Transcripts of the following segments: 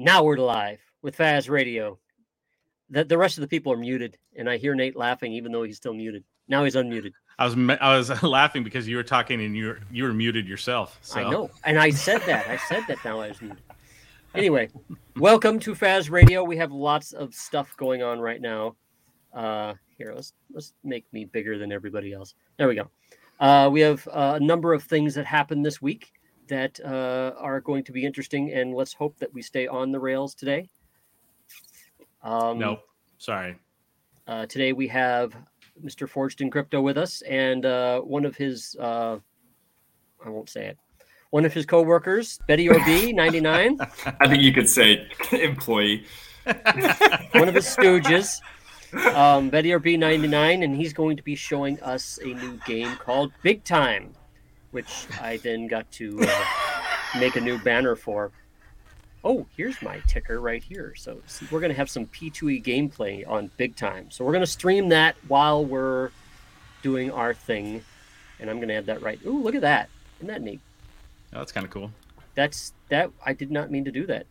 Now we're live with Faz Radio. The, the rest of the people are muted, and I hear Nate laughing, even though he's still muted. Now he's unmuted. I was I was laughing because you were talking and you were you were muted yourself. So. I know, and I said that. I said that. Now I was muted. Anyway, welcome to Faz Radio. We have lots of stuff going on right now. Uh, here, let's let's make me bigger than everybody else. There we go. Uh, we have uh, a number of things that happened this week that uh, are going to be interesting, and let's hope that we stay on the rails today. Um, nope, sorry. Uh, today we have Mr. Forged in Crypto with us, and uh, one of his uh, I won't say it. One of his coworkers, Betty Orb, ninety nine. I think you could say employee. one of his stooges, um, Betty Orb, ninety nine, and he's going to be showing us a new game called Big Time which I then got to uh, make a new banner for. Oh, here's my ticker right here. So see, we're going to have some P2E gameplay on big time. So we're going to stream that while we're doing our thing. And I'm going to add that right. Ooh, look at that. Isn't that neat? Oh, that's kind of cool. That's that. I did not mean to do that.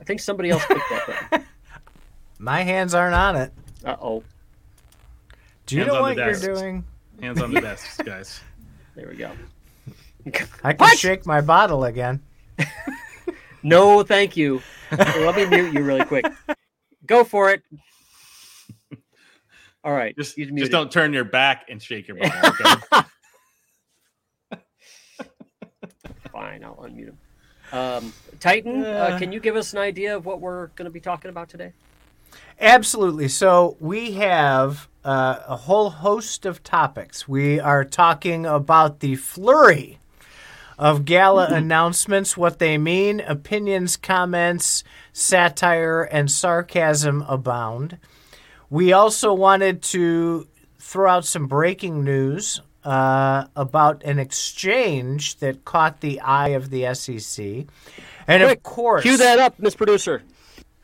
I think somebody else picked that up. My hands aren't on it. Uh oh. Do you hands know what you're doing? Hands on the desks, guys. There we go. I can what? shake my bottle again. no, thank you. Let me mute you really quick. Go for it. All right. Just, just don't turn your back and shake your bottle. Okay? Fine, I'll unmute him. Um, Tita, uh, uh, can you give us an idea of what we're going to be talking about today? Absolutely. So we have uh, a whole host of topics. We are talking about the flurry of gala announcements, what they mean, opinions, comments, satire, and sarcasm abound. We also wanted to throw out some breaking news uh, about an exchange that caught the eye of the SEC. And Quick, of course, cue that up, Miss Producer.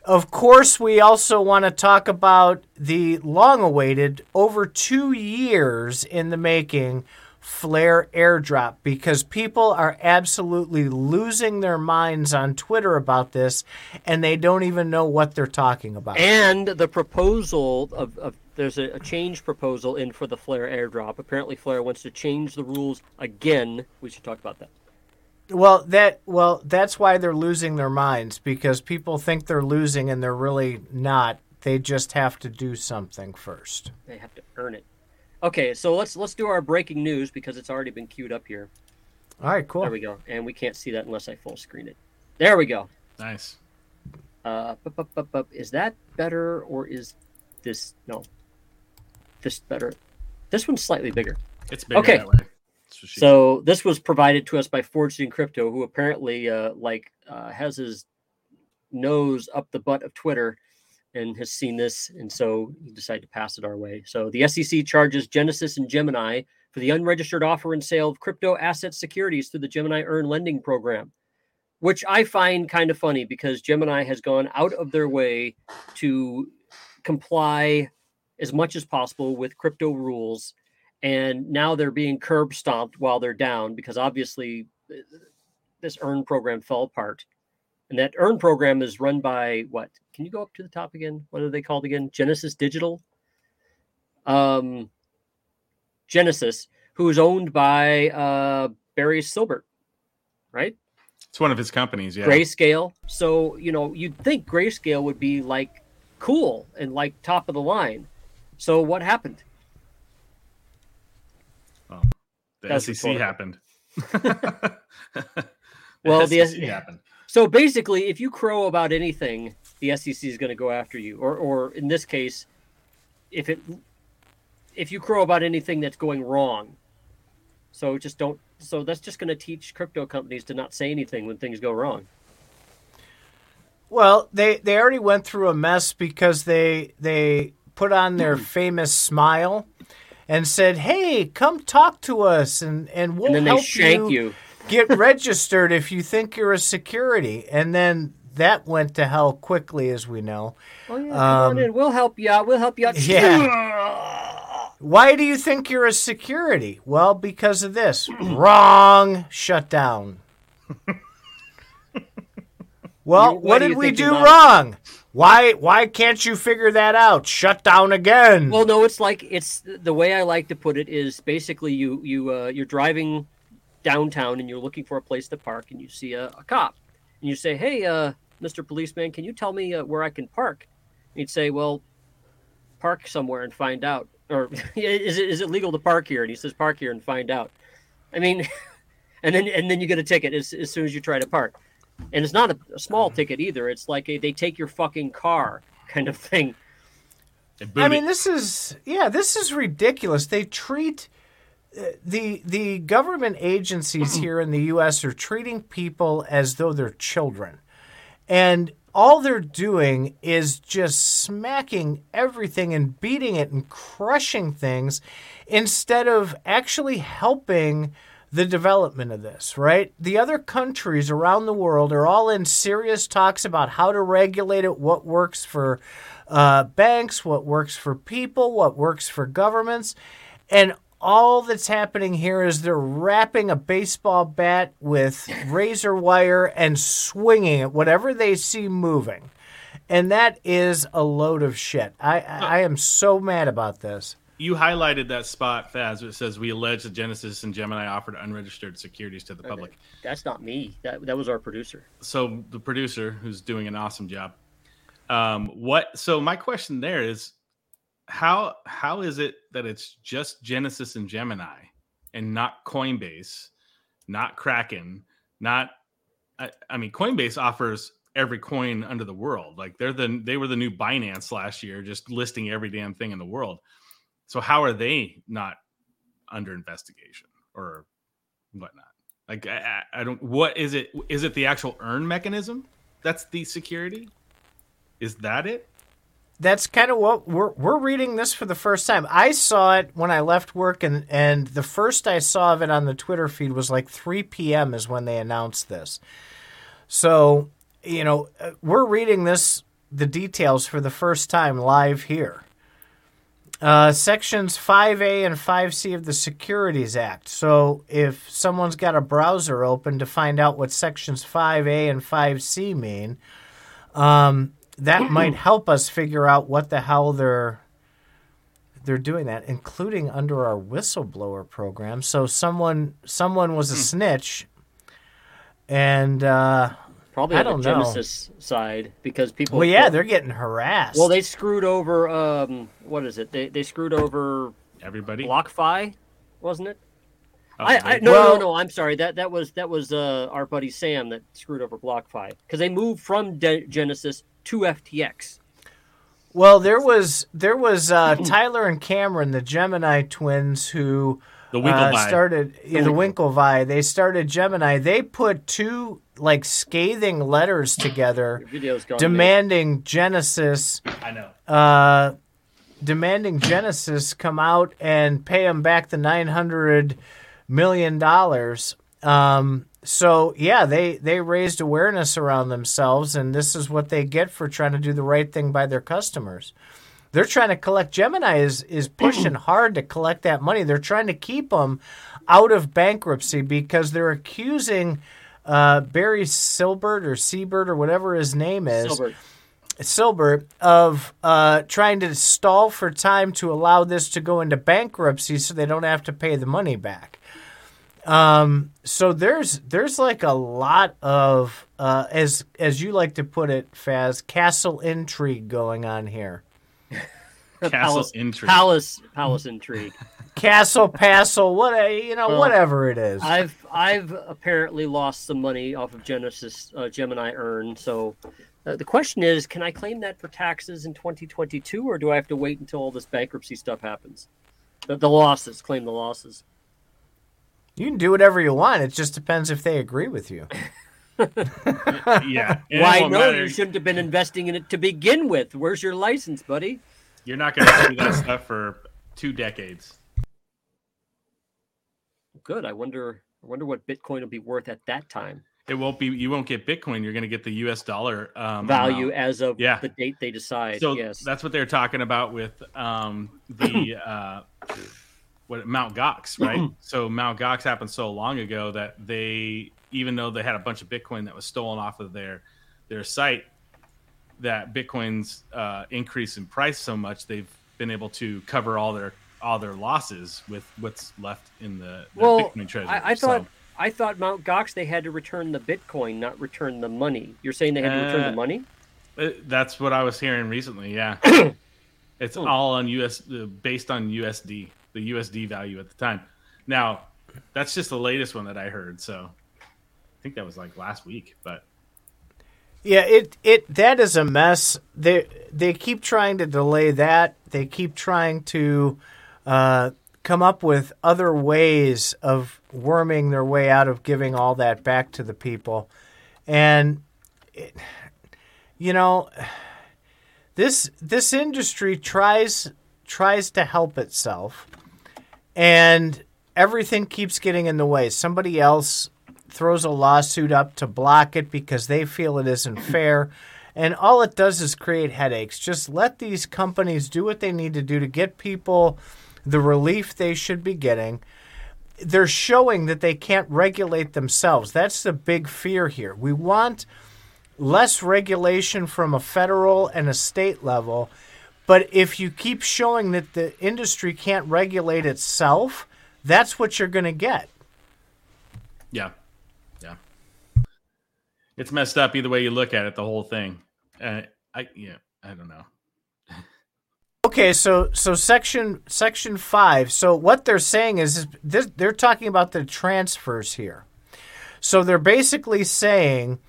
Of course, we also want to talk about the long awaited, over two years in the making, Flare airdrop because people are absolutely losing their minds on Twitter about this and they don't even know what they're talking about. And the proposal of, of there's a, a, change proposal in for the Flare airdrop. Apparently, Flare wants to change the rules again. We should talk about that. Well, that well, that's why they're losing their minds because people think they're losing and they're really not. They just have to do something first. They have to earn it. Okay, so let's let's do our breaking news because it's already been queued up here. All right, cool. There we go. And we can't see that unless I full screen it. There we go. Nice. Uh, bup, bup, bup, bup. is that better or is this no? This better. This one's slightly bigger. It's bigger okay. So this was provided to us by Forged in Crypto, who apparently uh, like uh, has his nose up the butt of Twitter and has seen this, and so decided to pass it our way. So the SEC charges Genesis and Gemini for the unregistered offer and sale of crypto asset securities through the Gemini Earn lending program, which I find kind of funny because Gemini has gone out of their way to comply as much as possible with crypto rules, and now they're being curb stomped while they're down because obviously uh, this Earn program fell apart. And that Earn program is run by what? Can you go up to the top again? What are they called again? Genesis Digital. Um, Genesis, who is owned by uh, Barry Silbert, right? It's one of his companies, yeah. Grayscale. So you know, you'd think Grayscale would be like cool and like top of the line. So what happened? Well, the That's SEC happened. well, the SEC happened. So basically, if you crow about anything, the SEC is going to go after you. Or, or in this case, if it if you crow about anything that's going wrong, so just don't. So that's just going to teach crypto companies to not say anything when things go wrong. Well, they they already went through a mess because they they put on their hmm. famous smile and said, "Hey, come talk to us, and and we'll and help you, you, get registered if you think you're a security. And then that went to hell quickly, as we know. Oh yeah, um, We'll help you out. We'll help you out. Yeah. Why do you think you're a security? Well, because of this. Wrong. Shut down. Well, what did we do wrong? Why why can't you figure that out? Shut down again. Well, no, it's like it's the way I like to put it is basically you you uh, you're driving downtown and you're looking for a place to park and you see a, a cop and you say, "Hey, uh, Mr. Policeman, can you tell me uh, where I can park?" And he'd say, "Well, park somewhere and find out." Or is it is it legal to park here? And he says, "Park here and find out." I mean, and then and then you get a ticket as, as soon as you try to park. And it's not a, a small ticket either. It's like a, they take your fucking car kind of thing. I mean, this is yeah, this is ridiculous. They treat uh, the the government agencies here in the U.S. are treating people as though they're children, and all they're doing is just smacking everything and beating it and crushing things, instead of actually helping the development of this, right? The other countries around the world are all in serious talks about how to regulate it, what works for uh, banks, what works for people, what works for governments. And all that's happening here is they're wrapping a baseball bat with razor wire and swinging it, whatever they see moving. And that is a load of shit. I, I, I am so mad about this. you highlighted that spot, Faz. where It says we allege that Genesis and Gemini offered unregistered securities to the public. That's not me. That that was our producer. So the producer, who's doing an awesome job, um, what? So my question there is, how how is it that it's just Genesis and Gemini, and not Coinbase, not Kraken, not? I, I mean, Coinbase offers every coin under the world. Like they're the they were the new Binance last year, just listing every damn thing in the world. So how are they not under investigation or whatnot? Like I, I I don't. What is it? Is it the actual earn mechanism? That's the security. Is that it? That's kind of what we're we're reading this for the first time. I saw it when I left work, and and the first I saw of it on the Twitter feed was like 3 p.m. is when they announced this. So you know uh, we're reading this the details for the first time live here. Uh, sections 5A and 5C of the Securities Act. So, if someone's got a browser open to find out what sections 5A and 5C mean, um, that might help us figure out what the hell they're they're doing that, including under our whistleblower program. So someone someone was a snitch, and uh, Probably I on the don't know. Genesis side because people. well, yeah, they're getting harassed. Well, they screwed over. Um, what is it? They they screwed over Everybody. BlockFi, wasn't it? Oh, I, I no Well- no no. I'm sorry. That that was that was uh, our buddy Sam that screwed over BlockFi because they moved from De- Genesis to FTX. Well, there was there was uh, Tyler and Cameron, the Gemini twins, who the uh, started yeah, the Winklevi. They started Gemini. They put two like scathing letters together demanding Genesis I know. uh, demanding Genesis come out and pay them back the nine hundred million dollars. Um, so yeah, they they raised awareness around themselves, and this is what they get for trying to do the right thing by their customers. They're trying to collect. Gemini is is pushing hard to collect that money. They're trying to keep them out of bankruptcy because they're accusing uh, Barry Silbert or Seabird or whatever his name is. Silbert. Silbert of uh, trying to stall for time to allow this to go into bankruptcy so they don't have to pay the money back. Um, so there's there's like a lot of uh, as as you like to put it, Faz, castle intrigue going on here. Castle Palace intrigue. Palace Palace intrigue. Castle, passel, what you know, Well, whatever it is. I've I've apparently lost some money off of Genesis uh, Gemini Earn. So uh, the question is, can I claim that for taxes in 2022, or do I have to wait until all this bankruptcy stuff happens? The, the losses, claim the losses. You can do whatever you want. It just depends if they agree with you. yeah. Why no? matter. You shouldn't have been investing in it to begin with. Where's your license, buddy? You're not going to see that stuff for two decades. Good. I wonder. I wonder what Bitcoin will be worth at that time. It won't be. You won't get Bitcoin. You're going to get the U.S. dollar um, Value amount. as of Yeah. the date they decide. So yes. that's what they're talking about with um, the uh, what Mount Gox, right? so Mount Gox happened so long ago that they, even though they had a bunch of Bitcoin that was stolen off of their their site that Bitcoin's uh, increase in price so much they've been able to cover all their all their losses with what's left in the, the Well, Bitcoin treasury. I, I thought So, I thought Mount Gox they had to return the Bitcoin, not return the money. You're saying they had to return Uh, the money? uh, that's what I was hearing recently. Yeah, it's Hmm. all on US uh, based on USD, the USD value at the time. Now, that's just the latest one that I heard. So I think that was like last week, but Yeah, it it that is a mess. They they keep trying to delay that. They keep trying to uh, come up with other ways of worming their way out of giving all that back to the people, and it, you know this this industry tries tries to help itself, and everything keeps getting in the way. Somebody else throws a lawsuit up to block it because they feel it isn't fair. And all it does is create headaches. Just let these companies do what they need to do to get people the relief they should be getting. They're showing that they can't regulate themselves. That's the big fear here. We want less regulation from a federal and a state level. But if you keep showing that the industry can't regulate itself, that's what you're going to get. yeah, yeah, it's messed up either way you look at it. The whole thing. Uh, I yeah, I don't know. Okay, so so section section five. So what they're saying is, is this, they're talking about the transfers here. So they're basically saying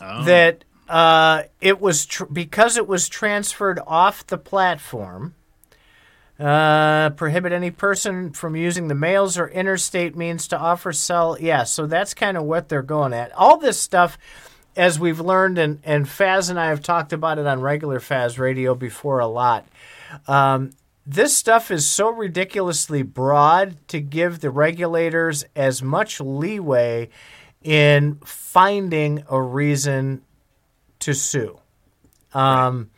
Oh. that uh, it was tr- because it was transferred off the platform. Uh, prohibit any person from using the mails or interstate means to offer, sell. Yeah, so that's kind of what they're going at. All this stuff, as we've learned, and, and Faz and I have talked about it on regular Faz radio before a lot. Um, this stuff is so ridiculously broad to give the regulators as much leeway in finding a reason to sue. Um,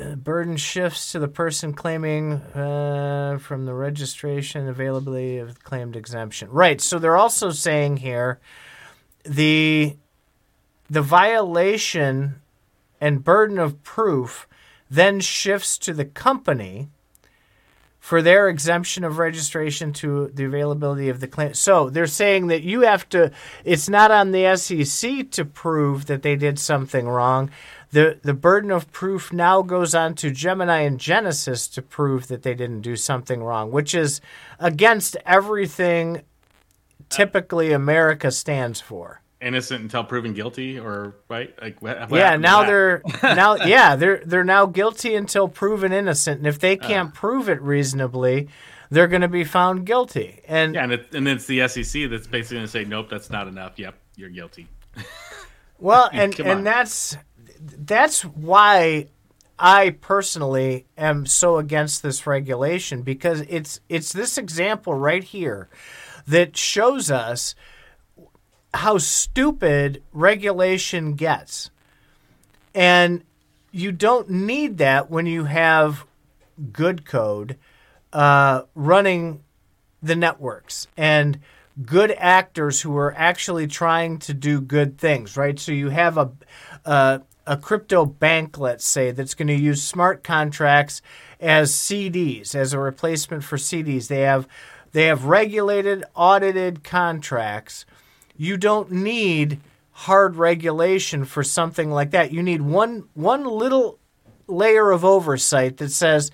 uh, burden shifts to the person claiming uh, from the registration availability of claimed exemption. Right. So they're also saying here the the violation and burden of proof then shifts to the company for their exemption of registration to the availability of the claim. So they're saying that you have to, it's not on the SEC to prove that they did something wrong. The, the burden of proof now goes on to Gemini and Genesis to prove that they didn't do something wrong, which is against everything typically America stands for. Innocent until proven guilty, or right? Like what, what yeah, now they're now yeah they're they're now guilty until proven innocent, and if they uh. can't prove it reasonably, they're going to be found guilty. And yeah, and, it, and it's the SEC that's basically going to say, nope, that's not enough. Yep, you're guilty. well, and on. and that's that's why I personally am so against this regulation because it's it's this example right here that shows us how stupid regulation gets. And you don't need that when you have good code uh, running the networks and good actors who are actually trying to do good things, right? So you have a a, a crypto bank, let's say, that's going to use smart contracts as CDs as a replacement for CDs. They have they have regulated, audited contracts. You don't need hard regulation for something like that. You need one one little layer of oversight that says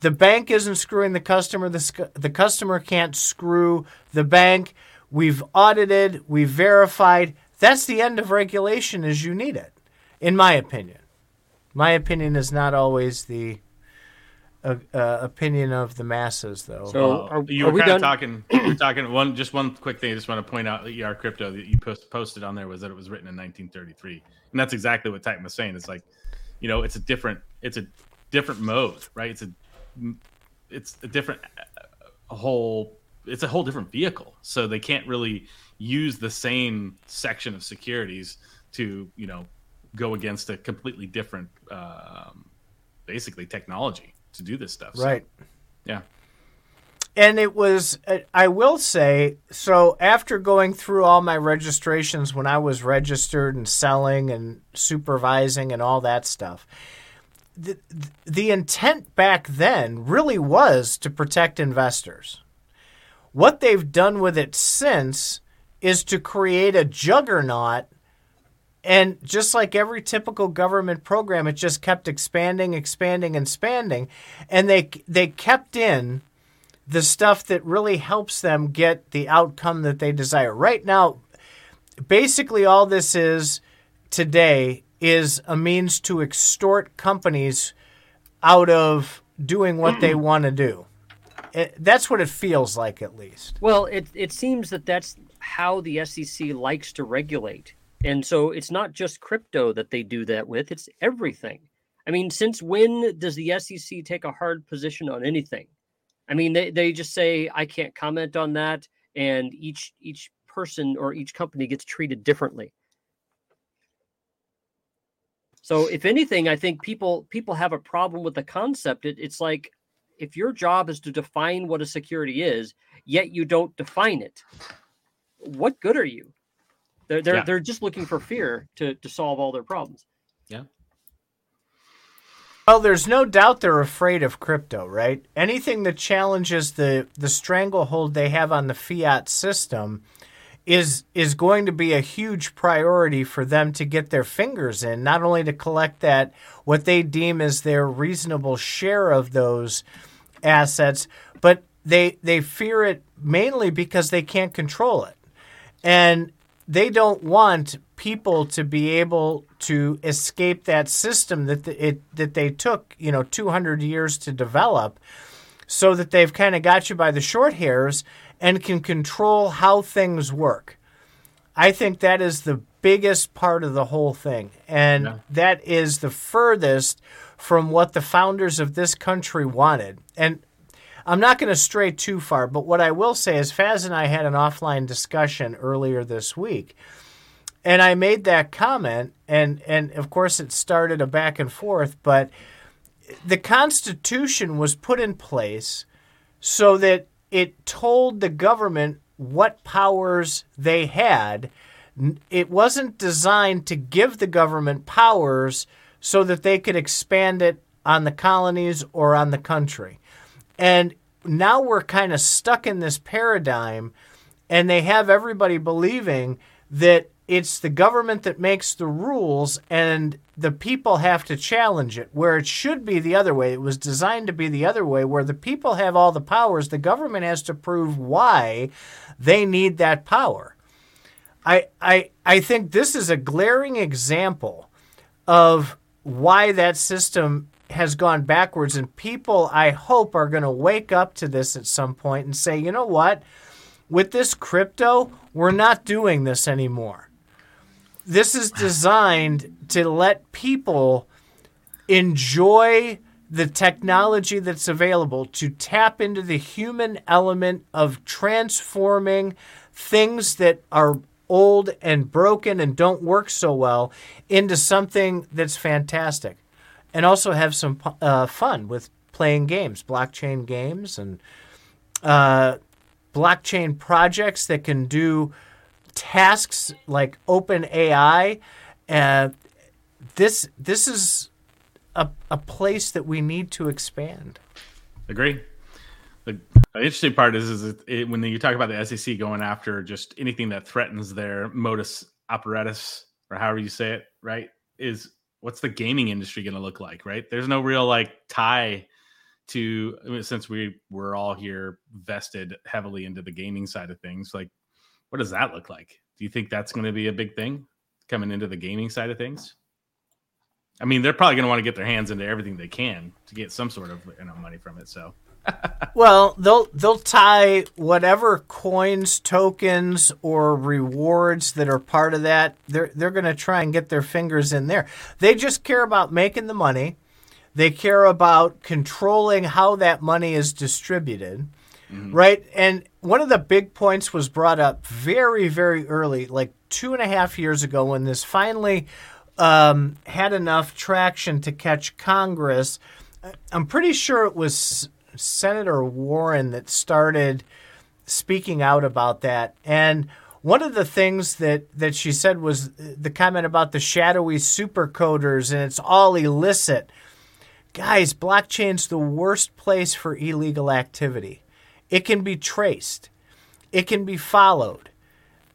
the bank isn't screwing the customer, the, the customer can't screw the bank. We've audited, we've verified. That's the end of regulation as you need it, in my opinion. My opinion is not always the uh, uh, opinion of the masses, though. So are, you are were we kind done? of talking. You were talking one. Just one quick thing. I just want to point out that ER crypto that you post, posted on there was that it was written in 1933, and that's exactly what Tita was saying. It's like, you know, it's a different. It's a different mode, right? It's a. It's a different. A whole. It's a whole different vehicle, so they can't really use the same section of securities to, you know, go against a completely different, um, basically technology to do this stuff. So, right. yeah. and it was uh, i will say so after going through all my registrations when i was registered and selling and supervising and all that stuff the, the intent back then really was to protect investors what they've done with it since is to create a juggernaut and just like every typical government program it just kept expanding expanding and expanding and they they kept in the stuff that really helps them get the outcome that they desire. Right now, basically, all this is today is a means to extort companies out of doing what they want to do. It, that's what it feels like, at least. Well, it, it seems that that's how the SEC likes to regulate. And so it's not just crypto that they do that with, it's everything. I mean, since when does the SEC take a hard position on anything? I mean, they, they just say I can't comment on that, and each each person or each company gets treated differently. So, if anything, I think people people have a problem with the concept. It, it's like if your job is to define what a security is, yet you don't define it, what good are you? They're they're yeah. they're just looking for fear to to solve all their problems. Yeah. Well, there's no doubt they're afraid of crypto, right? Anything that challenges the the stranglehold they have on the fiat system is is going to be a huge priority for them to get their fingers in, not only to collect that what they deem as their reasonable share of those assets, but they they fear it mainly because they can't control it. And they don't want people to be able to escape that system that the, it that they took you know 200 years to develop so that they've kind of got you by the short hairs and can control how things work i think that is the biggest part of the whole thing and yeah. that is the furthest from what the founders of this country wanted and I'm not going to stray too far, but what I will say is Faz and I had an offline discussion earlier this week and I made that comment, and and of course it started a back and forth. But the Constitution was put in place so that it told the government what powers they had. It wasn't designed to give the government powers so that they could expand it on the colonies or on the country. And now we're kind of stuck in this paradigm, and they have everybody believing that it's the government that makes the rules and the people have to challenge it where it should be the other way. It was designed to be the other way where the people have all the powers. The government has to prove why they need that power. I i i think this is a glaring example of why that system has gone backwards and people i hope are going to wake up to this at some point and say you know what? With this crypto we're not doing this anymore. This is designed to let people enjoy the technology that's available to tap into the human element of transforming things that are old and broken and don't work so well into something that's fantastic and also have some uh, fun with playing games blockchain games and uh, blockchain projects that can do tasks like Open AI, uh, this this is a, a place that we need to expand. Agree. The, interesting part is, is it, it, when you talk about the SEC going after just anything that threatens their modus operatus or however you say it, right? Is what's the gaming industry going to look like, right? There's no real like tie to I mean, since we we're all here vested heavily into the gaming side of things. Like what does that look like? Do you think that's going to be a big thing coming into the gaming side of things? I mean, they're probably going to want to get their hands into everything they can to get some sort of you know money from it. So, well, they'll they'll tie whatever coins, tokens, or rewards that are part of that. They're they're going to try and get their fingers in there. They just care about making the money. They care about controlling how that money is distributed mm-hmm. right? And one of the big points was brought up very, very early, like two and a half years ago, when this finally um, had enough traction to catch Congress. I'm pretty sure it was Senator Warren that started speaking out about that. And one of the things that, that she said was the comment about the shadowy supercoders and it's all illicit. Guys, blockchain's the worst place for illegal activity. It can be traced, it can be followed.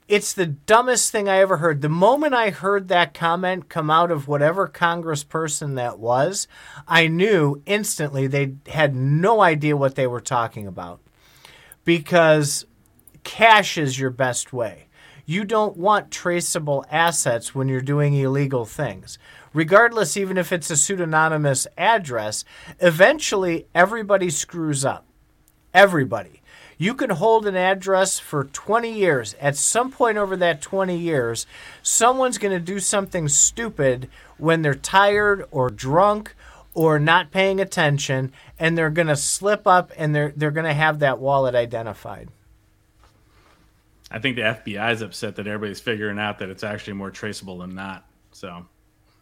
It's the dumbest thing I ever heard. The moment I heard that comment come out of whatever congressperson that was, I knew instantly they had no idea what they were talking about. Because cash is your best way. You don't want traceable assets when you're doing illegal things. Regardless, even if it's a pseudonymous address, eventually everybody screws up. Everybody. You can hold an address for 20 years. At some point over that 20 years, someone's going to do something stupid when they're tired or drunk or not paying attention and they're going to slip up and they're they're going to have that wallet identified. I think the FBI is upset that everybody's figuring out that it's actually more traceable than not. So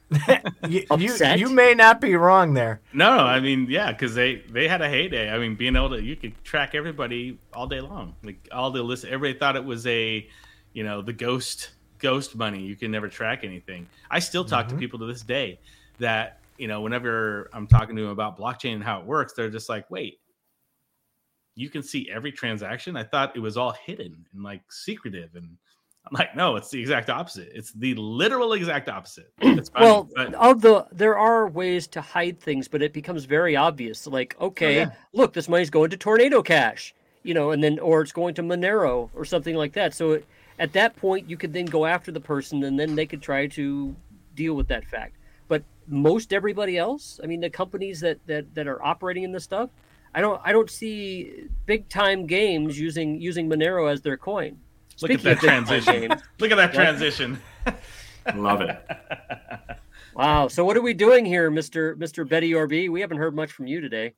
you, you, you may not be wrong there. No, I mean, yeah, because they they had a heyday. I mean, being able to you could track everybody all day long, like all the list. Everybody thought it was a, you know, the ghost ghost money. You can never track anything. I still talk mm-hmm. to people to this day that you know, whenever I'm talking to them about blockchain and how it works, they're just like, wait, you can see every transaction. I thought it was all hidden and like secretive and I'm like, no, it's the exact opposite. It's the literal exact opposite. well, but... of the there are ways to hide things, but it becomes very obvious. Like, oh, okay, oh, yeah. look, this money's going to Tornado Cash, you know, and then or it's going to Monero or something like that. So it, at that point, you could then go after the person, and then they could try to deal with that fact. But most everybody else, I mean, the companies that that that are operating in this stuff, I don't I don't see big time games using using Monero as their coin. Look at that transition. Look at that transition. Love it. Wow. So what are we doing here, Mister Mister Betty Orb? We haven't heard much from you today.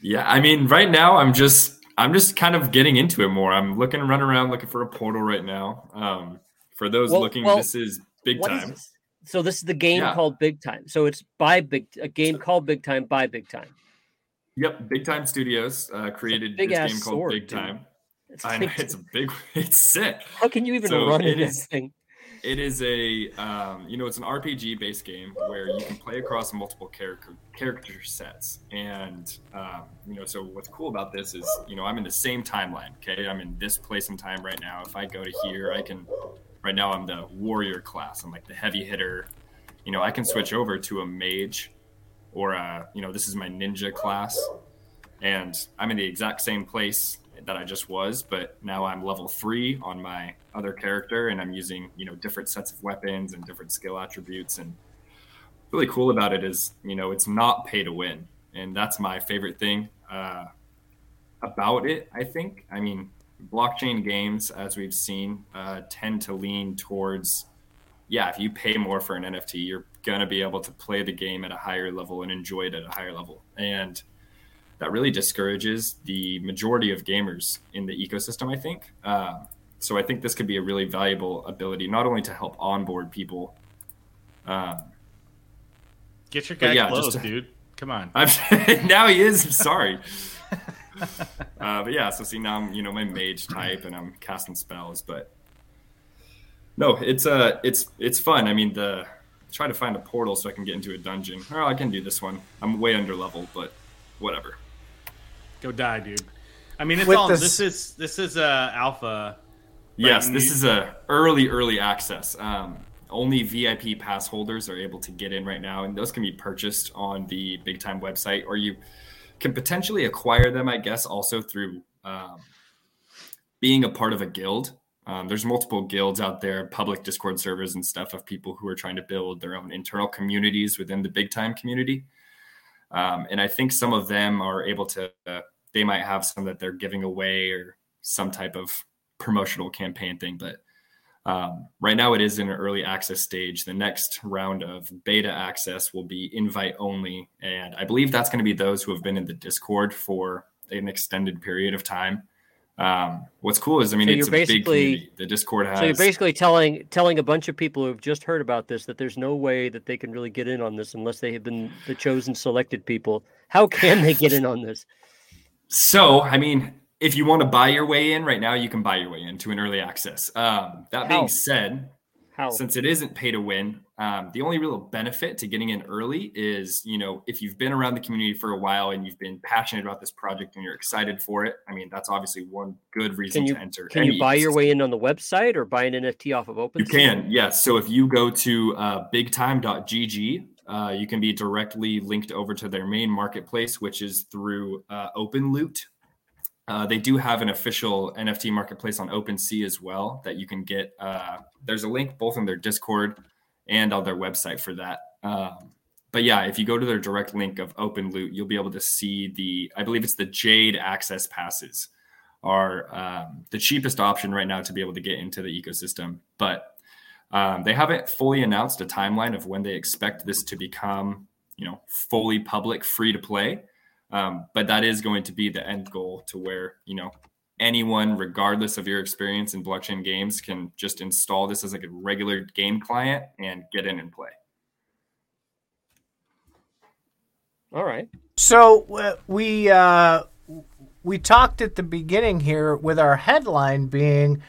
Yeah, I mean, right now I'm just I'm just kind of getting into it more. I'm looking, running around, looking for a portal right now. Um, for those well, looking, well, this is big time. Is so this is the game yeah. called Big Time. So it's by Big a game called Big Time by Big Time. Yep, Big Time Studios uh, created this game called sword, Big Time. It's I know it's a big. It's sick. How can you even so run it this thing? It is a, um, you know, it's an RPG based game where you can play across multiple character character sets, and um, you know, so what's cool about this is, you know, I'm in the same timeline. Okay, I'm in this place and time right now. If I go to here, I can. Right now, I'm the warrior class. I'm like the heavy hitter. You know, I can switch over to a mage, or a, you know, this is my ninja class, and I'm in the exact same place that I just was, but now I'm level three on my other character, and I'm using you know different sets of weapons and different skill attributes. And really cool about it is you know it's not pay to win, and that's my favorite thing uh, about it. I think. I mean, blockchain games, as we've seen, uh, tend to lean towards yeah, if you pay more for an NFT, you're gonna be able to play the game at a higher level and enjoy it at a higher level. And that really discourages the majority of gamers in the ecosystem, I think. Uh, so I think this could be a really valuable ability, not only to help onboard people. Uh, Get your guy yeah, close, to, dude. Come on. now he is. I'm sorry. uh, but yeah, so see now I'm you know my mage type and I'm casting spells, but no, it's uh it's it's fun. I mean the try to find a portal so I can get into a dungeon. Oh, I can do this one. I'm way under level, but whatever. Go die, dude. I mean, it's With all this... this is this is uh, alpha. Yes, this is a early early access. Um, only VIP pass holders are able to get in right now, and those can be purchased on the Big Time website, or you can potentially acquire them, I guess, also through um, being a part of a guild. Um, there's multiple guilds out there, public Discord servers and stuff of people who are trying to build their own internal communities within the Big Time community. Um, and I think some of them are able to, uh, they might have some that they're giving away or some type of promotional campaign thing. But um, right now it is in an early access stage. The next round of beta access will be invite only. And I believe that's going to be those who have been in the Discord for an extended period of time. Um, what's cool is, I mean, so it's a big community. The Discord has. So you're basically telling telling a bunch of people who've just heard about this that there's no way that they can really get in on this unless they have been the chosen selected people. How can they get in on this? So, I mean, if you want to buy your way in right now, you can buy your way into an early access. Um, that How? being said, How? since it isn't pay to win, um, the only real benefit to getting in early is, you know, if you've been around the community for a while and you've been passionate about this project and you're excited for it. I mean, that's obviously one good reason you- to enter. Can you buy your way in on the website or buy an NFT off of Open? You can, yes. So if you go to uh, bigtime.gg, uh, you can be directly linked over to their main marketplace, which is through uh, OpenLoot. Uh, they do have an official NFT marketplace on OpenSea as well that you can get. Uh, there's a link both in their Discord and on their website for that. Um, but yeah, if you go to their direct link of OpenLoot, you'll be able to see the, I believe it's the Jade access passes are um, the cheapest option right now to be able to get into the ecosystem. But um, they haven't fully announced a timeline of when they expect this to become, you know, fully public, free to play. Um, but that is going to be the end goal to where you know anyone, regardless of your experience in blockchain games, can just install this as like a regular game client and get in and play. All right. So uh, we uh, we talked at the beginning here with our headline being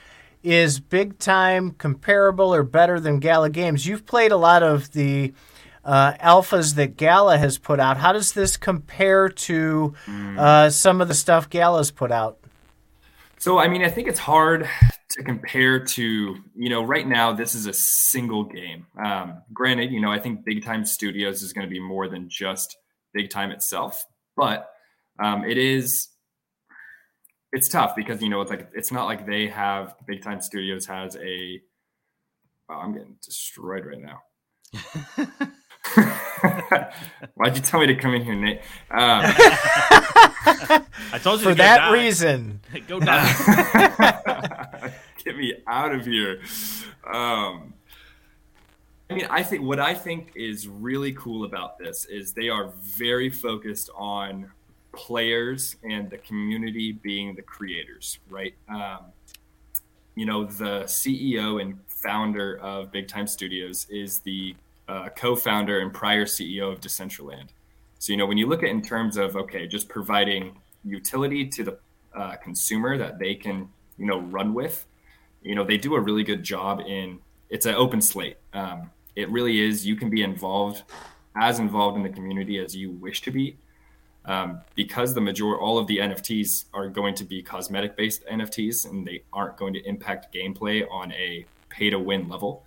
is big time comparable or better than Gala Games. You've played a lot of the uh, alphas that Gala has put out. How does this compare to uh, some of the stuff Gala's put out? So, I mean, I think it's hard to compare to, you know, right now, this is a single game. Um, granted, you know, I think Big Time Studios is going to be more than just Big Time itself, but um, it is, it's tough because, you know, it's like, it's not like they have, Big Time Studios has a, wow, I'm getting destroyed right now. Why'd you tell me to come in here, Nate? Um, I told you For to that die. reason, Go die. Get me out of here. Um, I mean, I think what I think is really cool about this is they are very focused on players and the community being the creators, right? Um, you know, the CEO and founder of Big Time Studios is the uh, co-founder and prior CEO of Decentraland. So, you know, when you look at in terms of okay, just providing utility to the uh, consumer that they can, you know, run with, you know, they do a really good job in. It's an open slate. Um, it really is. You can be involved, as involved in the community as you wish to be, um, because the major all of the NFTs are going to be cosmetic based NFTs, and they aren't going to impact gameplay on a pay to win level.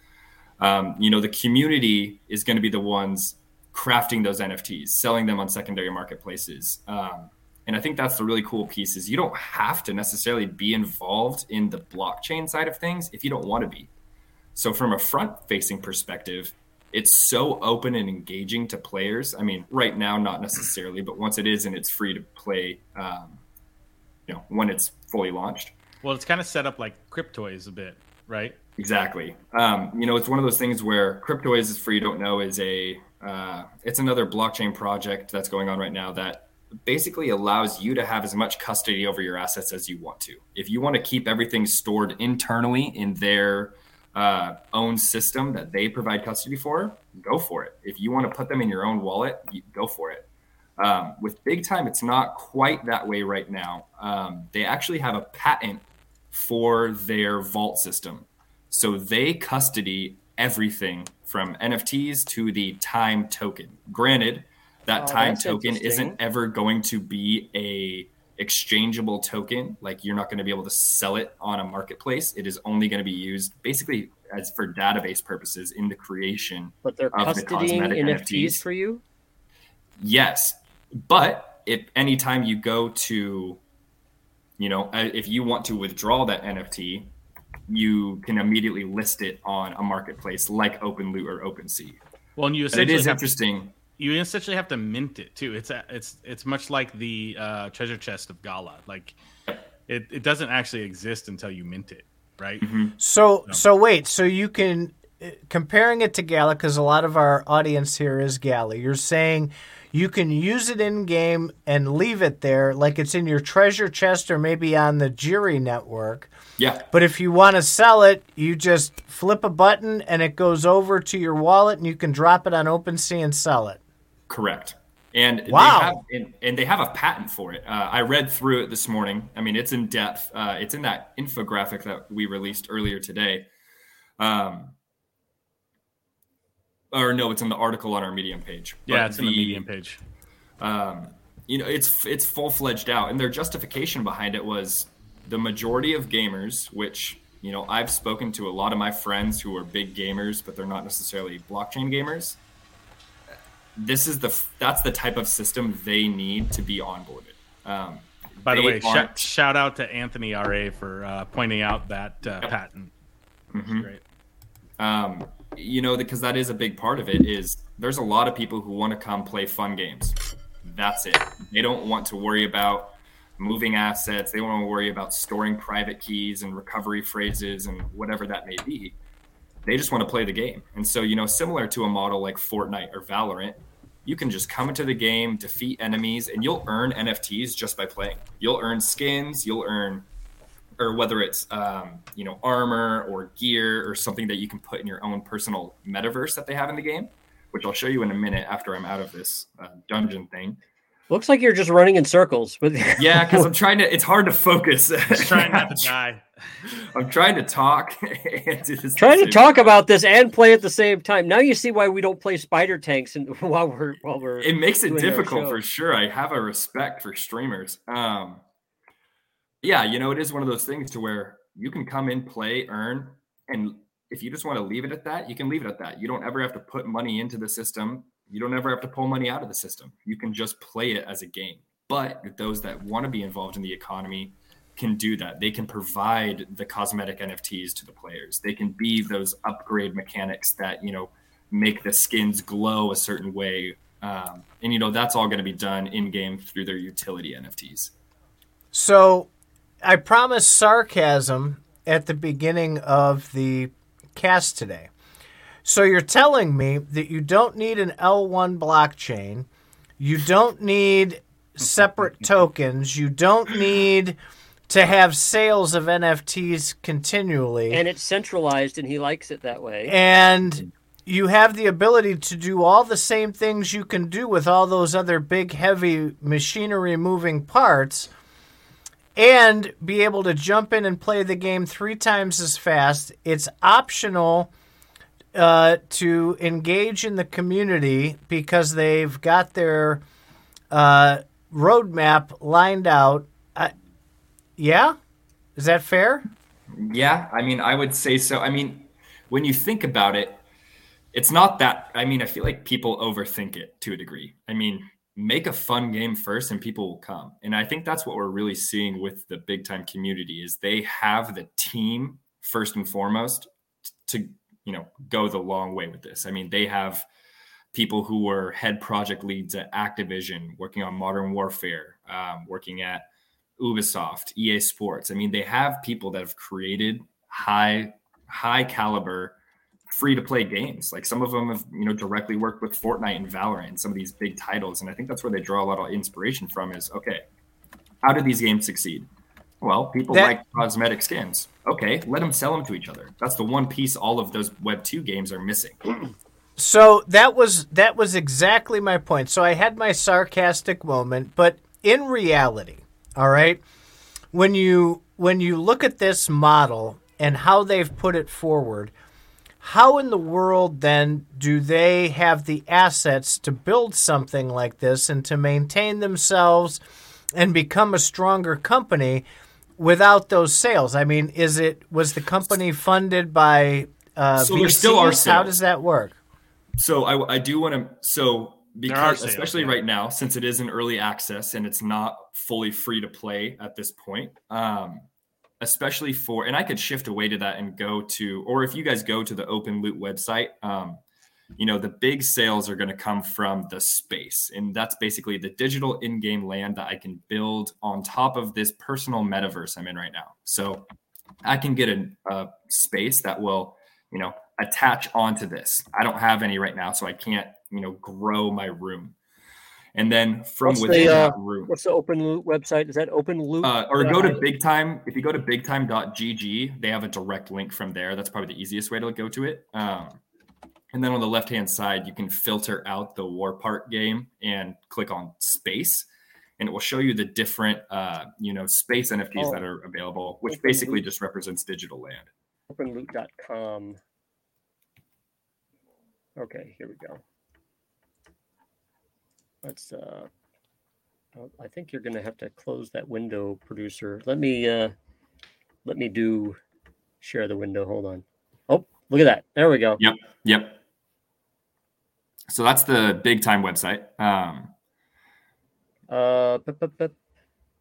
Um, you know, the community is going to be the ones crafting those NFTs, selling them on secondary marketplaces. Um, and I think that's the really cool piece is you don't have to necessarily be involved in the blockchain side of things if you don't want to be. So from a front facing perspective, it's so open and engaging to players. I mean, right now, not necessarily, but once it is and it's free to play, um, you know, when it's fully launched. well, it's kind of set up like Cryptoys a bit, right? Exactly. Um, you know, it's one of those things where Cryptoys, is for you don't know, is a uh, it's another blockchain project that's going on right now that basically allows you to have as much custody over your assets as you want to. If you want to keep everything stored internally in their uh, own system that they provide custody for, go for it. If you want to put them in your own wallet, go for it. Um, with Big Time, it's not quite that way right now. Um, they actually have a patent for their vault system. So they custody everything from NFTs to the time token. Granted, that Oh, time token isn't ever going to be a exchangeable token. Like you're not going to be able to sell it on a marketplace. It is only going to be used basically as for database purposes in the creation But they're Of the custodying cosmetic NFTs NFTs. for you. Yes, but if anytime you go to, you know, uh, if you want to withdraw that NFT, you can immediately list it on a marketplace like OpenLoot or OpenSea. Well, and you But it essentially is have, interesting. you essentially have to mint it too. It's a, it's it's much like the uh, treasure chest of Gala. Like it, it doesn't actually exist until you mint it, right? So so wait, so you can uh, comparing it to Gala because a lot of our audience here is Gala. You're saying you can use it in game and leave it there, like it's in your treasure chest or maybe on the GYRI network. Yeah, But if you want to sell it, you just flip a button and it goes over to your wallet and you can drop it on OpenSea and sell it. correct. And wow, they have, and, and, they have a patent for it. Uh, I read through it this morning. I mean, it's in depth. Uh, it's in that infographic that we released earlier today. Um, or no, it's in the article on our Medium page. Yeah, but it's the, in the Medium page. Um, you know, it's it's full fledged out, and their justification behind it was the majority of gamers, which you know I've spoken to a lot of my friends who are big gamers, but they're not necessarily blockchain gamers. This is the that's the type of system they need to be onboarded. Um, By the way, sh- shout out to Anthony Ra for uh, pointing out that uh, yep. patent. Mm-hmm. Great. Um, you know, because that is a big part of it. Is there's a lot of people who want to come play fun games. That's it. They don't want to worry about moving assets. They want to worry about storing private keys and recovery phrases and whatever that may be. They just want to play the game. And so, you know, similar to a model like Fortnite or Valorant, you can just come into the game, defeat enemies, and you'll earn NFTs just by playing. You'll earn skins, you'll earn or whether it's um, you know armor or gear or something that you can put in your own personal metaverse that they have in the game, which I'll show you in a minute after I'm out of this uh, dungeon thing. Looks like you're just running in circles. But yeah, because I'm trying to. It's hard to focus. Just trying not to die. I'm trying to talk. trying to talk time. about this and play at the same time. Now you see why we don't play spider tanks and while we're while we're. It makes it difficult for sure. I have a respect for streamers. Um, yeah, you know, it is one of those things to where you can come in, play, earn, and if you just want to leave it at that, you can leave it at that. You don't ever have to put money into the system. You don't ever have to pull money out of the system. You can just play it as a game. But those that want to be involved in the economy can do that. They can provide the cosmetic NFTs to the players. They can be those upgrade mechanics that, you know, make the skins glow a certain way. Um, and, you know, that's all going to be done in game through their utility NFTs. So I promised sarcasm at the beginning of the cast today. So you're telling me that you don't need an L1 blockchain, you don't need separate tokens, you don't need to have sales of NFTs continually. And it's centralized and he likes it that way. And you have the ability to do all the same things you can do with all those other big heavy machinery moving parts and be able to jump in and play the game three times as fast. It's optional uh, to engage in the community because they've got their uh, roadmap lined out. Uh, yeah, is that fair? Yeah, I mean, I would say so. I mean, when you think about it, it's not that. I mean, I feel like people overthink it to a degree. I mean, make a fun game first and people will come. And i think that's what we're really seeing with the big time community is they have the team first and foremost to you know go the long way with this. I mean they have people who were head project leads at activision working on modern warfare um, working at ubisoft ea sports. I mean they have people that have created high high caliber free to play games. Like some of them have, you know, directly worked with Fortnite and Valorant and some of these big titles. And I think that's where they draw a lot of inspiration from is okay, how do these games succeed? Well, people that, like cosmetic skins. Okay, let them sell them to each other. That's the one piece all of those Web 2 games are missing. So that was that was exactly my point. So I had my sarcastic moment, but in reality, all right, when you when you look at this model and how they've put it forward, how in the world then do they have the assets to build something like this and to maintain themselves and become a stronger company without those sales? I mean, is it was the company funded by uh, so VCs? there still are sales. How does that work? So I, I do want to so because sales, especially yeah. right now since it is an early access and it's not fully free to play at this point. Um, especially for and i could shift away to that and go to or if you guys go to the open loot website um, you know the big sales are going to come from the space. And that's basically the digital in-game land that i can build on top of this personal metaverse i'm in right now. So i can get a, a space that will you know attach onto this. I don't have any right now so i can't you know grow my room and then from what's within the, uh, that room. What's the Open Loot website? Is that Open Loot? Uh, or go to Big Time. If you go to bigtime.gg, they have a direct link from there. That's probably the easiest way to go to it. Um, And then on the left hand side, you can filter out the War Park game and click on space. And it will show you the different, uh, you know, space NFTs Oh. that are available, which Open basically loop. just represents digital land. openloot.com. Okay, here we go. Let's uh oh, I think you're going to have to close that window producer. Let me uh let me do share the window. Hold on. Oh, look at that. There we go. Yep. Yep. So that's the big time website. Um, Uh bup, bup, bup.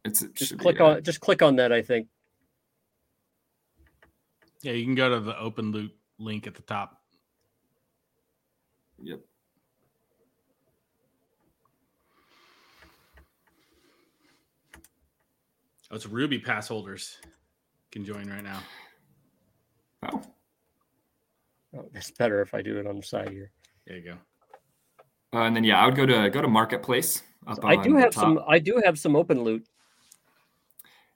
it's it just should be, click uh, on just click on that I think. Yeah, you can go to the open loot link at the top. Yep. Oh, it's Ruby pass holders can join right now. Oh, Oh, it's better if I do it on the side here. There you go. uh, and then yeah, I would go to go to marketplace. Up I do have some I do have some open loot.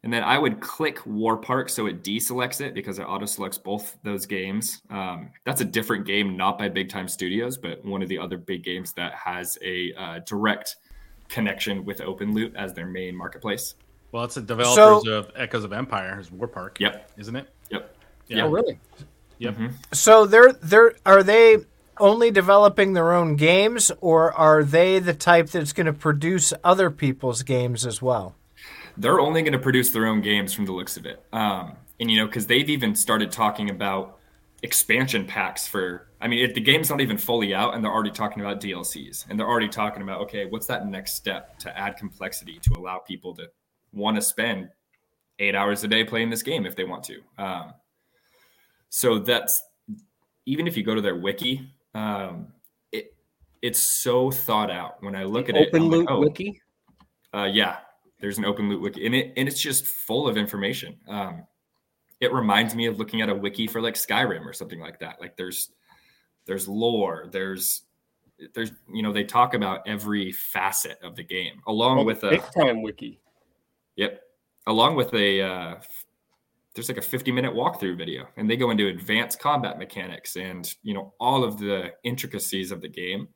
And then I would click War Park so it deselects it because it auto selects both those games. Um, that's a different game, not by Big Time Studios, but one of the other big games that has a uh, direct connection with Open Loot as their main marketplace. Well, it's the developers So- of Echoes of Empire, is War Park. Yep. Isn't it? Yep. Yeah. Oh really? Yep. So they're they're are they only developing their own games, or are they the type that's going to produce other people's games as well? They're only going to produce their own games from the looks of it. Um, and, you know, because they've even started talking about expansion packs for, I mean, if the game's not even fully out and they're already talking about DLCs and they're already talking about, okay, what's that next step to add complexity to allow people to want to spend eight hours a day playing this game if they want to. Um, so that's even if you go to their wiki, um, it it's so thought out. When I look at it, Open I'm like, loot oh, wiki. uh, yeah, there's an open loot wiki, and it and it's just full of information. Um, it reminds me of looking at a wiki for like Skyrim or something like that. Like there's there's lore, there's there's you know they talk about every facet of the game along Well, with a big time wiki. Yep. Along with a, uh, there's like a 50 minute walkthrough video, and they go into advanced combat mechanics and you know all of the intricacies of the game,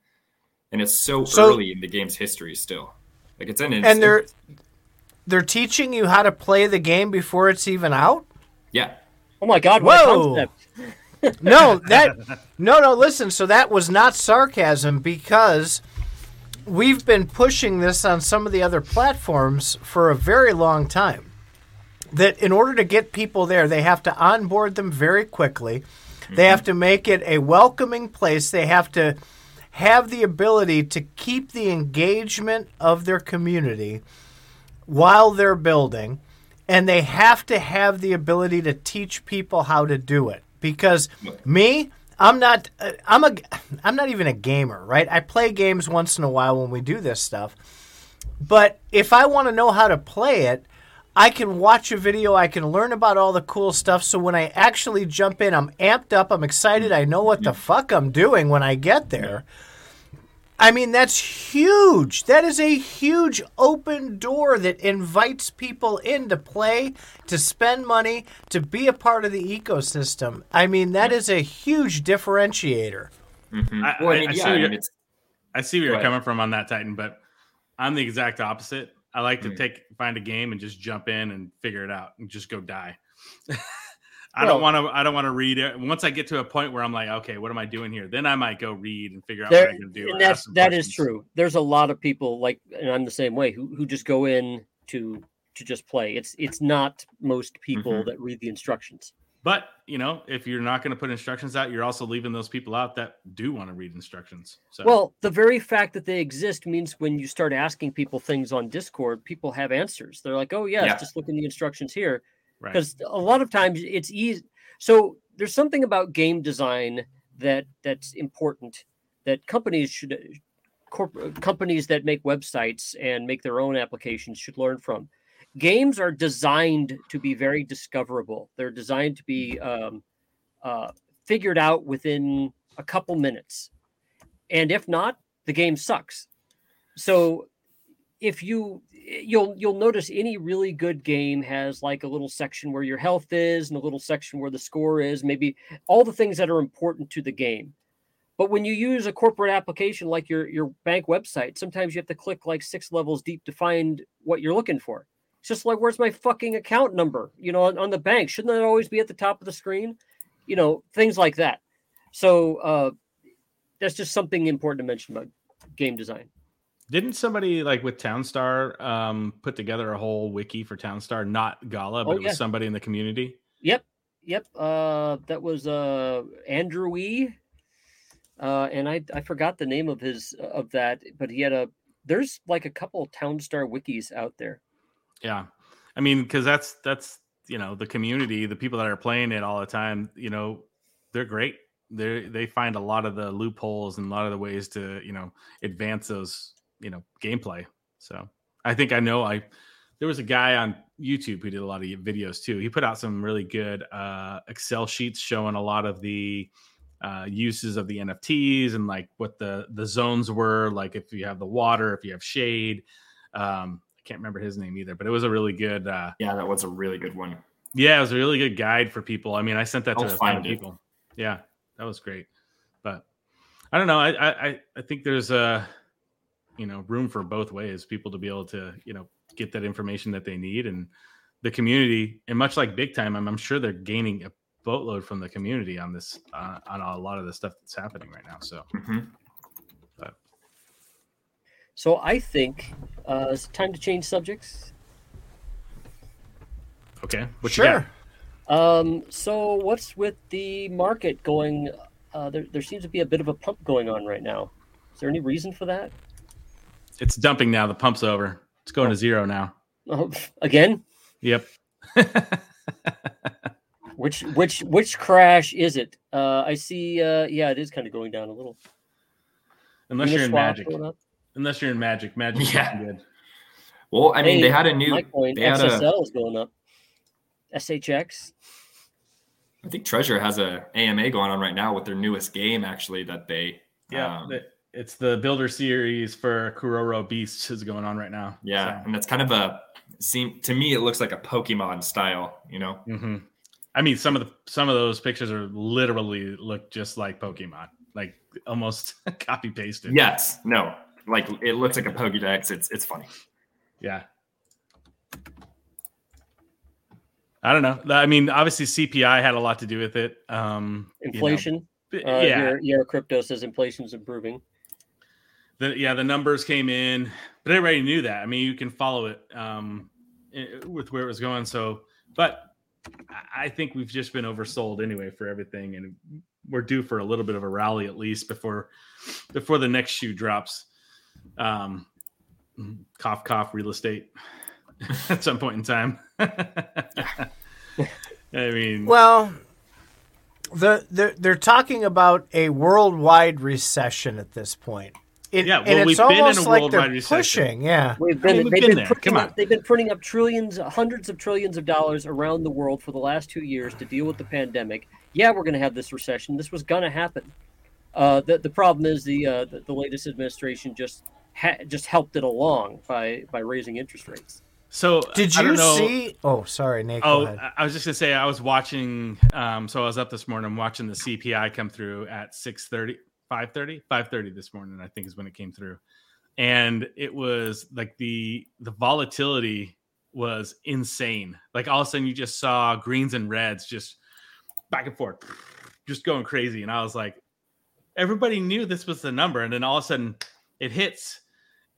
and it's so, So- early in the game's history still. Like it's an its And they're they're teaching you how to play the game before it's even out. yeah, Oh my god, what a Whoa. concept. No, that no, no. Listen, so that was not sarcasm because we've been pushing this on some of the other platforms for a very long time. That in order to get people there, they have to onboard them very quickly. They have mhm. to make it a welcoming place. They have to have the ability to keep the engagement of their community while they're building and they have to have the ability to teach people how to do it because me i'm not uh, i'm a i'm not even a gamer right? I play games once in a while when we do this stuff. But if i want to know how to play it i can watch a video i can learn about all the cool stuff. So when i actually jump in i'm amped up i'm excited i know what the fuck i'm doing when i get there I mean, that's huge. That is a huge open door that invites people in to play, to spend money, to be a part of the ecosystem. I mean, that is a huge differentiator. I, well, I I- mean, I yeah, see I where mean, you're- I see where you're coming from on that Tita, but I'm the exact opposite. I like to Mm. take find a game and just jump in and figure it out and just go die. I Well- don't want to. I don't want to read it. Once I get to a point where I'm like, okay, what am I doing here? Then I might go read and figure out There, what I'm going to do. and that's that is true. There's a lot of people like, and I'm the same way, who who just go in to to just play. It's it's not most people Mhm. that read the instructions. But you know, if you're not going to put instructions out, you're also leaving those people out that do want to read instructions. So Well, the very fact that they exist means when you start asking people things on Discord, people have answers. They're like, "Oh yes, Yeah. just look in the instructions here." Right. because a lot of times it's easy so there's something about game design that that's important that companies should companies that make websites and make their own applications should learn from. Games are designed to be very discoverable. They're designed to be um, uh, figured out within a couple minutes. And if not the game sucks. So if you you'll you'll notice any really good game has like a little section where your health is and a little section where the score is maybe all the things that are important to the game But when you use a corporate application like your your bank website, sometimes you have to click like six levels deep to find what you're looking for. It's just like, where's my fucking account number? You know, on, on the bank, shouldn't that always be at the top of the screen? You know, things like that. So uh, that's just something important to mention about game design. Didn't somebody like with Townstar um, put together a whole wiki for Townstar? Not Gala, but Oh, it was yeah. somebody in the community. Yep, yep. Uh, that was uh, Andrew E. Uh, and I I forgot the name of his of that, but he had a. There's like a couple Townstar wikis out there. Yeah, I mean, because that's that's you know the community, the people that are playing it all the time. You know, they're great. They they find a lot of the loopholes and a lot of the ways to you know advance those you know gameplay. So I think I know I. There was a guy on YouTube who did a lot of videos too. He put out some really good uh, Excel sheets showing a lot of the uh, uses of the NFTs and like what the the zones were. Like if you have the water, if you have shade. Um, I can't remember his name either, but it was a really good. Uh, Yeah, that was a really good one. yeah, it was a really good guide for people. I mean, I sent that to I'll a ton of people. Yeah, that was great. But I don't know. I I I- I think there's a you know room for both ways. People to be able to you know get that information that they need, and the community. And much like big time, I'm, I'm sure they're gaining a boatload from the community on this uh, on a lot of the stuff that's happening right now. So, hmm but So I think uh, it's time to change subjects. okay, what you sure. got? Um, so what's with the market going? Uh, there, there seems to be a bit of a pump going on right now. Is there any reason for that? It's dumping now. The pump's over. It's going to zero now. Oh, again, Yep. which which which crash is it? Uh, I see. Uh, yeah, it is kind of going down a little. Unless you're in Magic. Unless you're in Magic. Magic's Yeah. good. Well, I mean, Hey, they had a new. My coin they had a, XSL is going up. SHX. I think Treasure has a AMA going on right now with their newest game, actually. That they. Yeah, um, the- it's the builder series for Kuroro Beasts is going on right now. yeah, and that's kind of a. Seem to me, it looks like a Pokemon style. You know. hmm I mean, some of the some of those pictures are literally look just like Pokemon, like almost copy pasted. Yes. No. Like it looks like a Pokédex. It's it's funny. yeah. I don't know. I mean, obviously CPI had a lot to do with it. Um, you know, Inflation. Uh, yeah, Your, your crypto says inflation's improving. The yeah the numbers came in but everybody knew that. I mean you can follow it um with where it was going. So but I- think we've just been oversold anyway for everything and we're due for a little bit of a rally at least before before the next shoe drops. Um cough cough real estate at some point in time. I mean Well, the they're, they're talking about a worldwide recession at this point. It, Yeah, and well, it's we've been in almost a like worldwide they're recession. pushing. Yeah, We've been, mean, we've they've been been, there. printing Come up, on. they've been printing up trillions, hundreds of trillions of dollars around the world for the last two years to deal with the pandemic. Yeah, we're going to have this recession. This was going to happen. Uh, the the problem is the uh, the, the latest administration just ha- just helped it along by by raising interest rates. so Did I don't you know- see? Oh, sorry, Nate. Oh, go ahead. I- I was just gonna say I was watching. Um, so I was up this morning. I'm watching the CPI come through at 6:30, 5:30, 5:30 this morning. I think is when it came through, and it was like the the volatility was insane. Like all of a sudden, you just saw greens and reds just back and forth, just going crazy. And I was like, everybody knew this was the number, and then all of a sudden, it hits,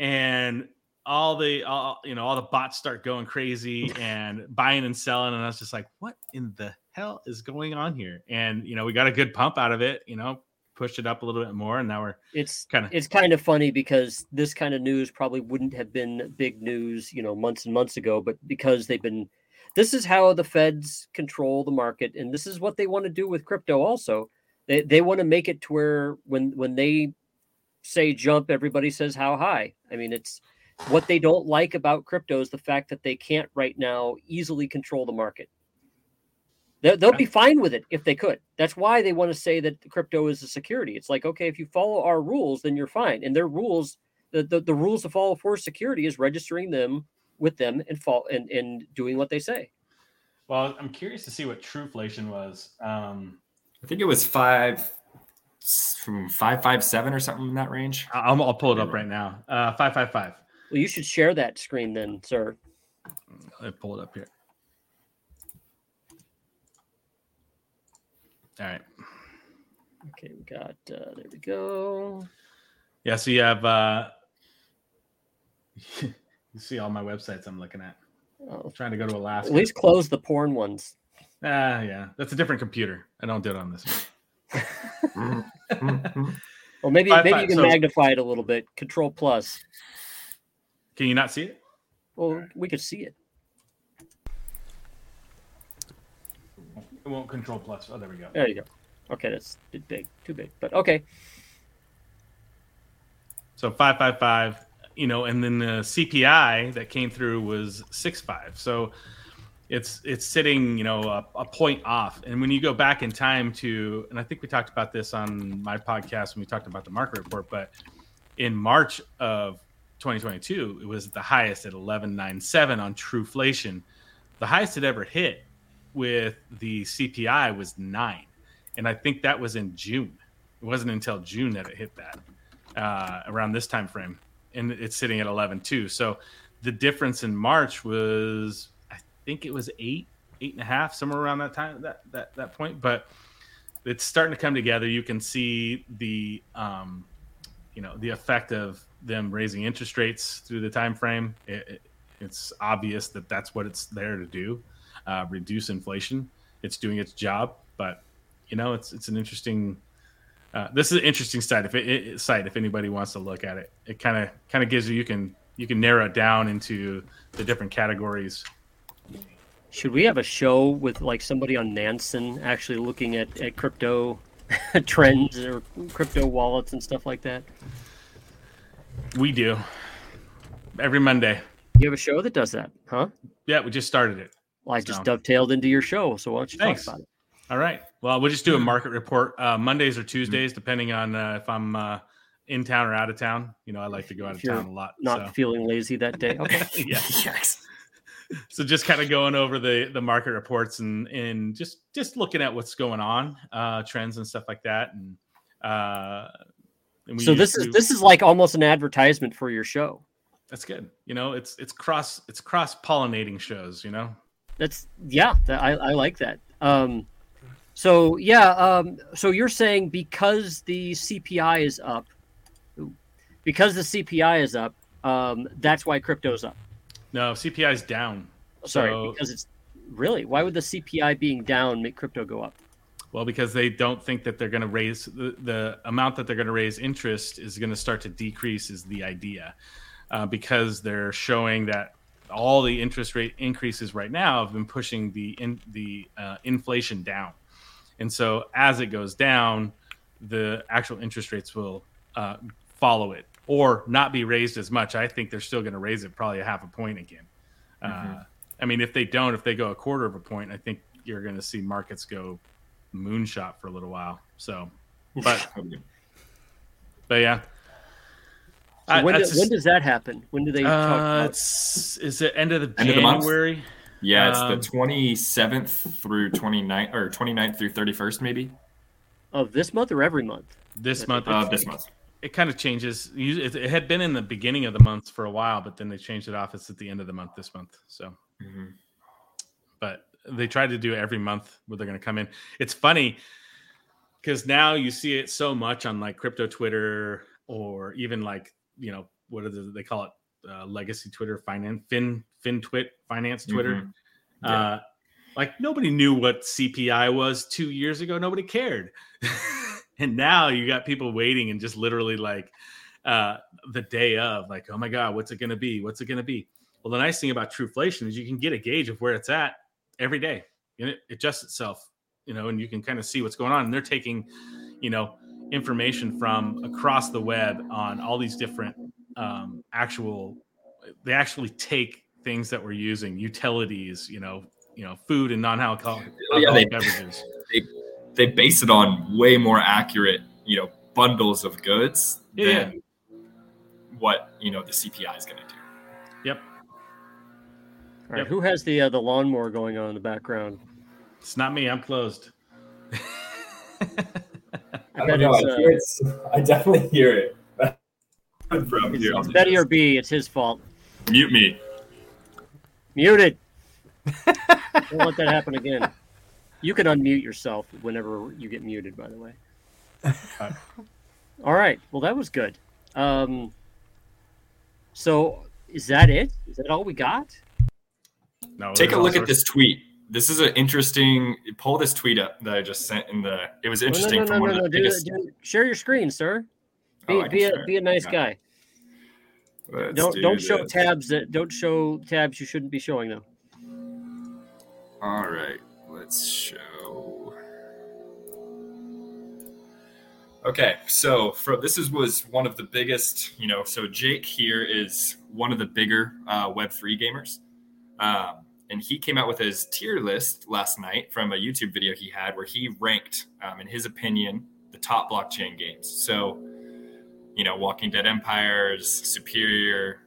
and all the all, you know all the bots start going crazy and buying and selling and i was just like what in the hell is going on here and you know we got a good pump out of it you know pushed it up a little bit more and now we're It's kind of it's kind of funny because this kind of news probably wouldn't have been big news, you know, months and months ago, but because they've been this is how the feds control the market and this is what they want to do with crypto also. They they want to make it to where when when they say jump everybody says how high. I mean, it's what they don't like about crypto is the fact that they can't right now easily control the market. They- They'll be fine with it if they could. That's why they want to say that crypto is a security. It's like, okay, if you follow our rules, then you're fine. And their rules, the, the, the rules to follow for security is registering them with them and fall and, and doing what they say. well i'm curious to see what truflation was um I think it was five from five five seven or something in that range. I'll, I'll pull it up right now. Uh, five five five. Well, you should share that screen then, sir. I me pull it up here. All right. Okay, we got uh, there we go. Yeah, so you have uh you see all my websites I'm looking at. Oh, I'm trying to go to Alaska. at least close the porn ones. Ah, yeah. That's a different computer. I don't do it on this one. Or maybe Five, maybe five, you can so- magnify it a little bit. Control plus. Can you not see it? Well, we could see it. It won't control plus. Oh, there we go. There you go. Okay, that's too big, too big. But okay, So five five five, you know, and then the CPI that came through was six five. So it's it's sitting, you know, a, a point off. And when you go back in time to, and I think we talked about this on my podcast when we talked about the market report, but in March of 2022, it was the highest at 11.97 on Truflation. The highest it ever hit with the CPI was nine, and I think that was in June. It wasn't until June that it hit that uh, around this time frame, and it's sitting at 11 too. So the difference in March was, I think it was eight, eight and a half, somewhere around that time, that that that point. But it's starting to come together. You can see the, um, you know, the effect of them raising interest rates through the time frame. It, it, it's obvious that that's what it's there to do, uh, reduce inflation. It's doing its job, but you know, it's it's an interesting uh, this is an interesting site. If it, it site, if anybody wants to look at it, it kind of kind of gives you you can you can narrow it down into the different categories. should we have a show with like somebody on Nansen actually looking at at crypto trends or crypto wallets and stuff like that? We do every Monday. You have a show that does that, huh? Yeah, we just started it. Well, I just So- dovetailed into your show, so why don't you Thanks. talk about it? All right. Well, we'll just do a market report uh, Mondays or Tuesdays, depending on uh, if I'm uh, in town or out of town. You know, I like to go out of If you're town a lot. Not so. feeling lazy that day. Okay. yeah. Yes. so just kind of going over the the market reports and and just just looking at what's going on uh trends and stuff like that and uh and we so this use- is this is like almost an advertisement for your show. that's good you know it's it's cross it's cross pollinating shows you know That's yeah, that, I I like that. Um, so yeah, um, so you're saying because the CPI is up, because the CPI is up, um, that's why crypto's up. no cpi is down Sorry, So- because it's really why would the CPI being down make crypto go up? well because they don't think that they're going to raise the, the amount that they're going to raise interest is going to start to decrease is the idea uh, because they're showing that all the interest rate increases right now have been pushing the in, the uh, inflation down. And so as it goes down the actual interest rates will uh, follow it or not be raised as much. I think they're still going to raise it probably a half a point again. Uh, i mean if they don't if they go a quarter of a point i think you're going to see markets go moonshot for a little while. So but but yeah So I- when, do, that's when does that happen? When do they talk uh, about? it's is it end of the End of the month? Yeah, it's Um, the 27th through 29th or 29th through 31st, maybe Of this month or every month? This month, uh, it's- this month. it kind of changes. It, it had been in the beginning of the month for a while, but then they changed it off. It's at the end of the month this month. So, Mhm. but they try to do it every month where they're going to come in. It's funny because now you see it so much on like crypto Twitter or even like you know what are the, they call it uh, legacy Twitter, finance, fin fin twit, finance Twitter. Mhm. Yeah. Uh, like nobody knew what CPI was two years ago. Nobody cared. and now you got people waiting and just literally like uh, the day of, like, oh my God, what's it going to be? What's it going to be? Well, the nice thing about Truflation is you can get a gauge of where it's at every day and it adjusts itself, you know, and you can kind of see what's going on. And they're taking, you know, information from across the web on all these different um, actual, they actually take things that we're using, utilities, you know, you know, food and non-alcoholic Oh, yeah, they- beverages. They base it on way more accurate, you know, bundles of goods Yeah, than what you know the CPI is going to do. Yep. All right, Yep. who has the uh, the lawnmower going on in the background? It's not me. I'm closed. I I bet don't know. I, it's, hear it, I definitely hear it. From It's, here, it's Betty or just B. It's his fault. mute me. Muted. Don't let that happen again. You can unmute yourself whenever you get muted. By the way. All right. Well, that was good. Um, so, is that it? Is that all we got? No, Take a look at this tweet. This is an interesting. Pull this tweet up that I just sent in the. It was No, no, interesting no, from no, one no, of no. the Do, biggest. do, share your screen, sir. Be, Oh, be, a, be a nice guy. Let's Don't do don't show this. tabs that don't show tabs you shouldn't be showing them. All right, let's show. Okay, so for this is was one of the biggest, you know. So Jake here is one of the bigger uh, Web three gamers, um, and he came out with his tier list last night from a YouTube video he had where he ranked, um, in his opinion, the top blockchain games. So, you know, Walking Dead Empires, Superior,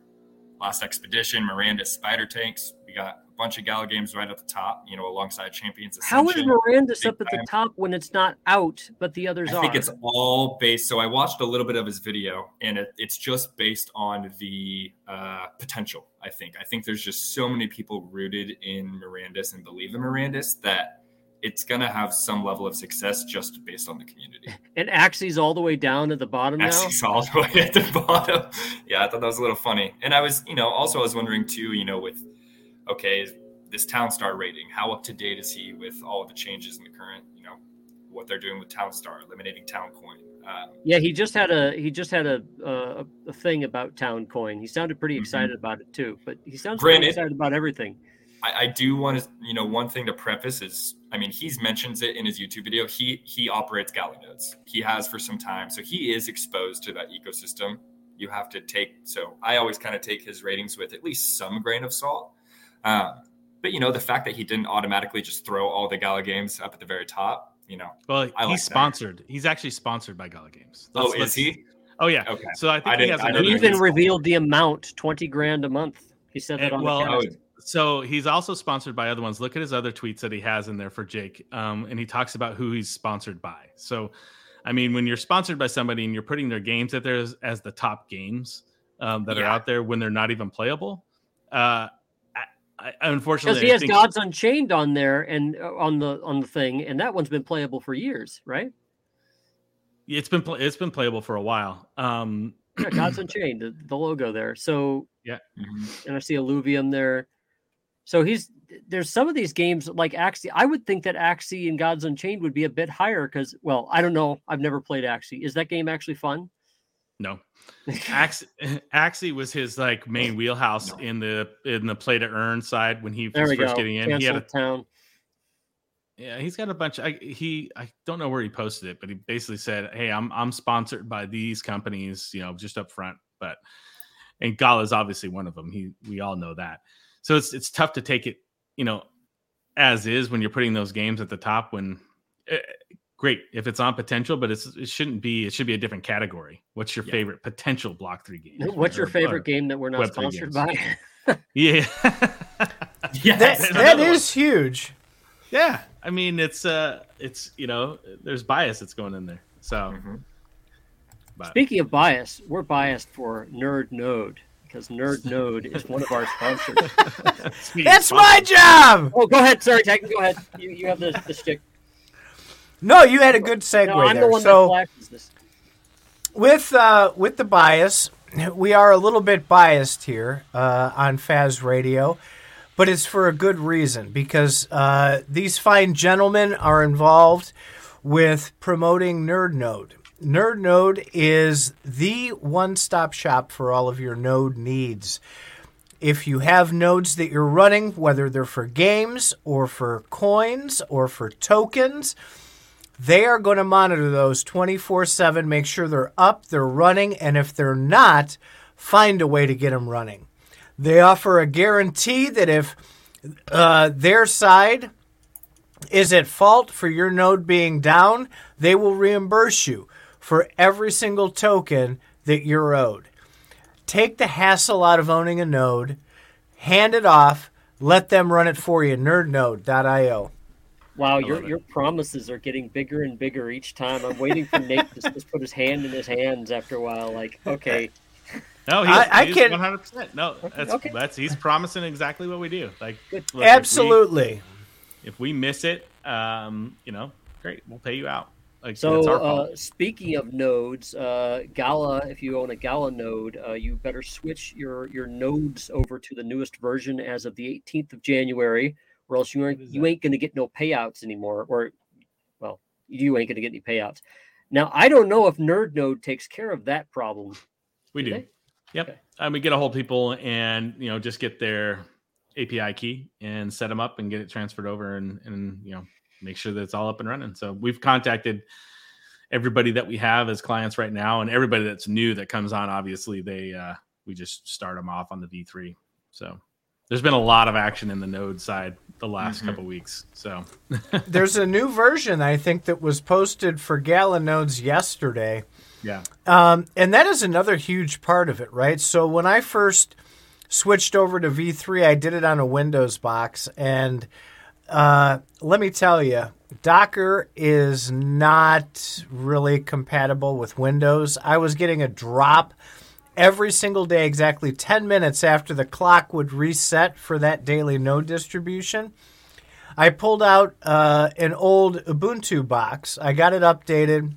Last Expedition, Mirandus Spider Tanks. We got bunch of Gala games right at the top, you know, alongside Champions How is Ascension. Mirandus up at the top when it's not out, but the others are I think it's all based. So I watched a little bit of his video, and it, it's just based on the uh, potential. I think. I think there's just so many people rooted in Mirandus and believe in Mirandus that it's gonna have some level of success just based on the community. and Axie's all the way down at the bottom now. Actually, all the way at the bottom. Yeah, I thought that was a little funny. And I was, you know, also I was wondering too, you know, with okay, this Town Star rating, how up to date is he with all of the changes in the current, you know, what they're doing with Town Star, eliminating Town Coin. Um, Yeah, he just had a he just had a a, a thing about Town Coin. He sounded pretty Mhm. excited about it too. But he sounds pretty Granted- excited about everything. I, I do want to, you know, one thing to preface is, I mean, he's mentions it in his YouTube video. He he operates Gala nodes. He has for some time, so he is exposed to that ecosystem. You have to take. So I always kind of take his ratings with at least some grain of salt. Um, but you know, the fact that he didn't automatically just throw all the Gala games up at the very top, you know. Well, I he's like that. sponsored. He's actually sponsored by Gala Games. Oh, Let's- is let's- he? Oh yeah. Okay. So I I think he has I another. He even revealed the amount, twenty grand a month. He said that Uh, on well, the cast. Oh, So he's also sponsored by other ones. Look at his other tweets that he has in there for Jake, um, and he talks about who he's sponsored by. So, I mean, when you're sponsored by somebody and you're putting their games out there as, as the top games um, that are out there when they're not even playable, uh, I, I, because unfortunately, he I has think- Gods Unchained on there and uh, on the on the thing, and that one's been playable for years, right? it's been pl- it's been playable for a while. Um, Yeah, Gods Unchained, the, the logo there. So, Mhm. and I see Illuvium there. So he's there's some of these games like Axie. I would think that Axie and Gods Unchained would be a bit higher because, well, I don't know. I've never played Axie. Is that game actually fun? No, Axie, Axie was his like main wheelhouse No. in the in the play to earn side when he there was first go. getting in. He had a town. Yeah, he's got a bunch. I, he I don't know where he posted it, but he basically said, "Hey, I'm I'm sponsored by these companies, you know, just up front." But and Gala is obviously one of them. He we all know that. So it's it's tough to take it, you know, as is when you're putting those games at the top. When eh, great if it's on potential, but it's it shouldn't be. It should be a different category. What's your Yeah. favorite potential block three game? What's your favorite or- game that we're not Web three sponsored games. by? Yeah. Yes, That, There's that another one. huge. Yeah, I mean it's uh it's you know there's bias that's going in there. So, Mhm. but Speaking of bias, we're biased for Nerd Node because Nerd Node is one of our sponsors. Speaking of That's my job. Oh, go ahead. Sorry, Tekken. Go ahead. You, you have the, the stick. No, you had a good segue No, I'm there. the one so that this. with uh, with the bias, we are a little bit biased here uh, on Faz Radio, but it's for a good reason because uh, these fine gentlemen are involved with promoting Nerd Node. Nerd Node is the one-stop shop for all of your node needs. If you have nodes that you're running, whether they're for games or for coins or for tokens, they are going to monitor those 24 7, make sure they're up, they're running, and if they're not, find a way to get them running. They offer a guarantee that if uh, their side is at fault for your node being down, they will reimburse you for every single token that you're owed. Take the hassle out of owning a node, hand it off, let them run it for you. Nerdnode.io. Wow, your your promises are getting bigger and bigger each time. I'm waiting for Nate to just put his hand in his hands after a while. Like, okay. No, he's, I, I he's can 100. percent No, that's okay. that's he's promising exactly what we do. Like, look, absolutely. If we, if we, miss it, um, you know, great, we'll pay you out. Like, so, uh, speaking of nodes, uh, Gala, if you own a Gala node, uh, you better switch your your nodes over to the newest version as of the 18th of January or else you ain't you ain't gonna get no payouts anymore. Or well, you ain't gonna get any payouts. Now I don't know if Nerd Node takes care of that problem. We do. do. Yep. Okay. And we get a hold people and you know just get their API key and set them up and get it transferred over and and you know make sure that it's all up and running. So we've contacted everybody that we have as clients right now and everybody that's new that comes on obviously they uh we just start them off on the v3 so there's been a lot of action in the node side the last mm-hmm. couple weeks. So there's a new version I think that was posted for Gala nodes yesterday. Yeah. Um, and that is another huge part of it, right? So when I first switched over to V3, I did it on a Windows box, and uh, let me tell you, Docker is not really compatible with Windows. I was getting a drop every single day, exactly 10 minutes after the clock would reset for that daily node distribution. I pulled out uh, an old Ubuntu box. I got it updated.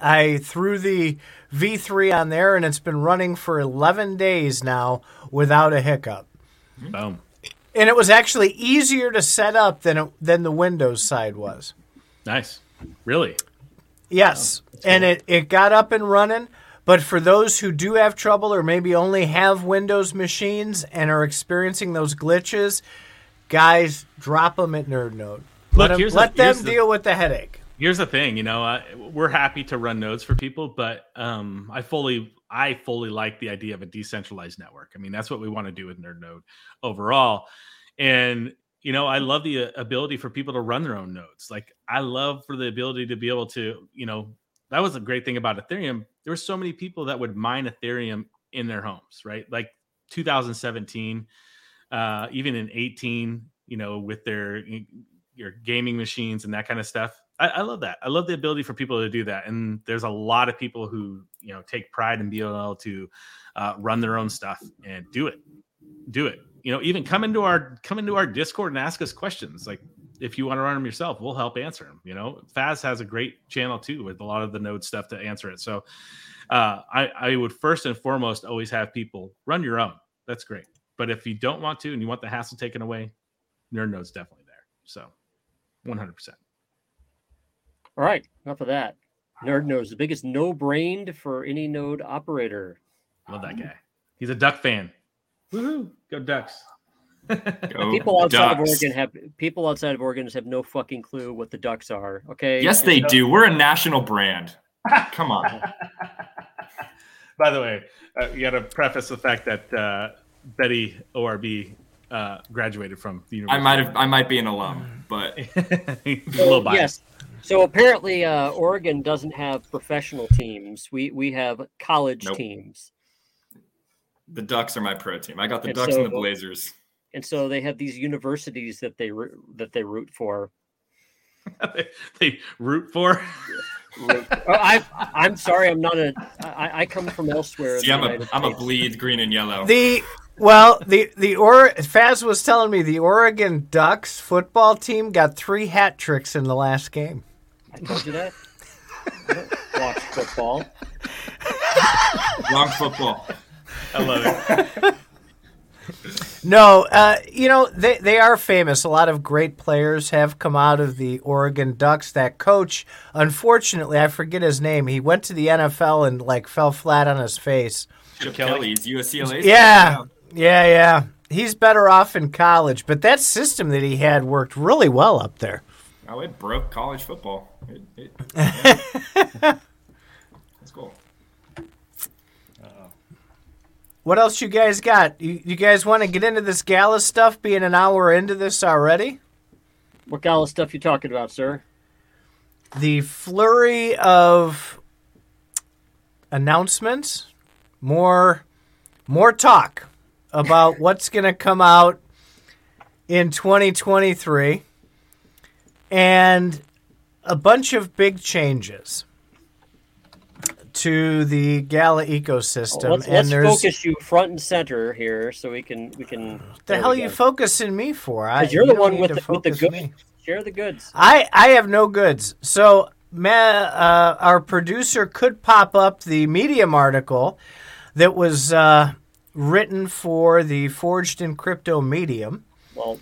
I threw the V3 on there, and it's been running for 11 days now without a hiccup. Boom. And it was actually easier to set up than it, than the Windows side was. Nice. Really? Yes. Oh, cool. And it, it got up and running. But for those who do have trouble or maybe only have Windows machines and are experiencing those glitches, guys, drop them at Nerd Node. Let Look, them, let them deal the, with the headache. Here's the thing, you know, uh, we're happy to run nodes for people, but um, I fully, I fully like the idea of a decentralized network. I mean, that's what we want to do with Nerd Node overall, and you know, I love the uh, ability for people to run their own nodes. Like, I love for the ability to be able to, you know, that was a great thing about Ethereum. There were so many people that would mine Ethereum in their homes, right? Like 2017, uh, even in 18, you know, with their your gaming machines and that kind of stuff. I, I, love that. I love the ability for people to do that. And there's a lot of people who you know take pride in being able to uh, run their own stuff and do it. Do it. You know, even come into our come into our Discord and ask us questions. Like if you want to run them yourself, we'll help answer them. You know, Faz has a great channel too with a lot of the node stuff to answer it. So uh, I, I would first and foremost always have people run your own. That's great. But if you don't want to and you want the hassle taken away, Nerd Node's definitely there. So 100%. All right, enough of that. Nerd Node is the biggest no brained for any node operator. Love that guy. He's a duck fan. Woohoo! Go Ducks people outside ducks. of Oregon have people outside of Oregon have no fucking clue what the Ducks are. Okay. Yes, they do. We're a national brand. Come on. By the way, uh, you got to preface the fact that uh, Betty ORB uh, graduated from the university. I might have. I might be an alum, but a little biased. Yes. So apparently, uh, Oregon doesn't have professional teams. We we have college nope. teams. The Ducks are my pro team. I got the and Ducks so, and the Blazers and so they have these universities that they that they root for. they root for. oh, I, I'm sorry, I'm not a. I, I come from elsewhere. See, I'm a, I'm a bleed green and yellow. The well, the the or Faz was telling me the Oregon Ducks football team got three hat tricks in the last game. I told you that. watch football. Wrong football. I love it. No, uh, you know they they are famous. A lot of great players have come out of the Oregon Ducks. That coach, unfortunately, I forget his name. He went to the NFL and like fell flat on his face. Chip Kelly, he's USCLA. Yeah, yeah, yeah. He's better off in college, but that system that he had worked really well up there. Oh, it broke college football. It, it, yeah. That's cool. What else you guys got? You, you guys want to get into this gala stuff? Being an hour into this already. What gala stuff you talking about, sir? The flurry of announcements, more, more talk about what's going to come out in 2023, and a bunch of big changes to the Gala ecosystem. let's and let's there's focus you front and center here, so we can we can. the hell we you focusing me for? I, you're you the one with the, with the goods. me. Share the goods. I I have no goods. So, ma, uh, our producer could pop up the Medium article that was uh, written for the Forged in Crypto Medium. Well,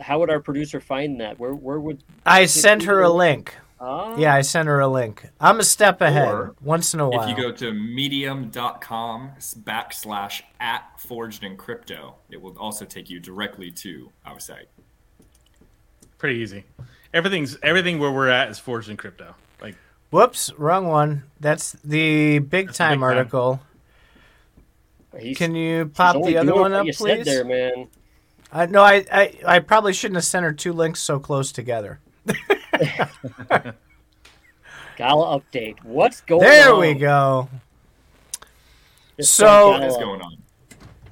how would our producer find that? Where where would? I sent her a link. Ah, Yeah, I sent her a link. I'm a step ahead once in a while. If you go to medium.com backslash at forged in crypto, it will also take you directly to our site. Pretty easy. Everything's everything where we're at is forged in crypto. Like Whoops, wrong one. That's the big That's the time big article. he's- Can you pop the other one up, you said please? there, man. Uh, no, I, I I probably shouldn't have sent her two links so close together. Gala update. What's going There on? There we go. This So- What is going on?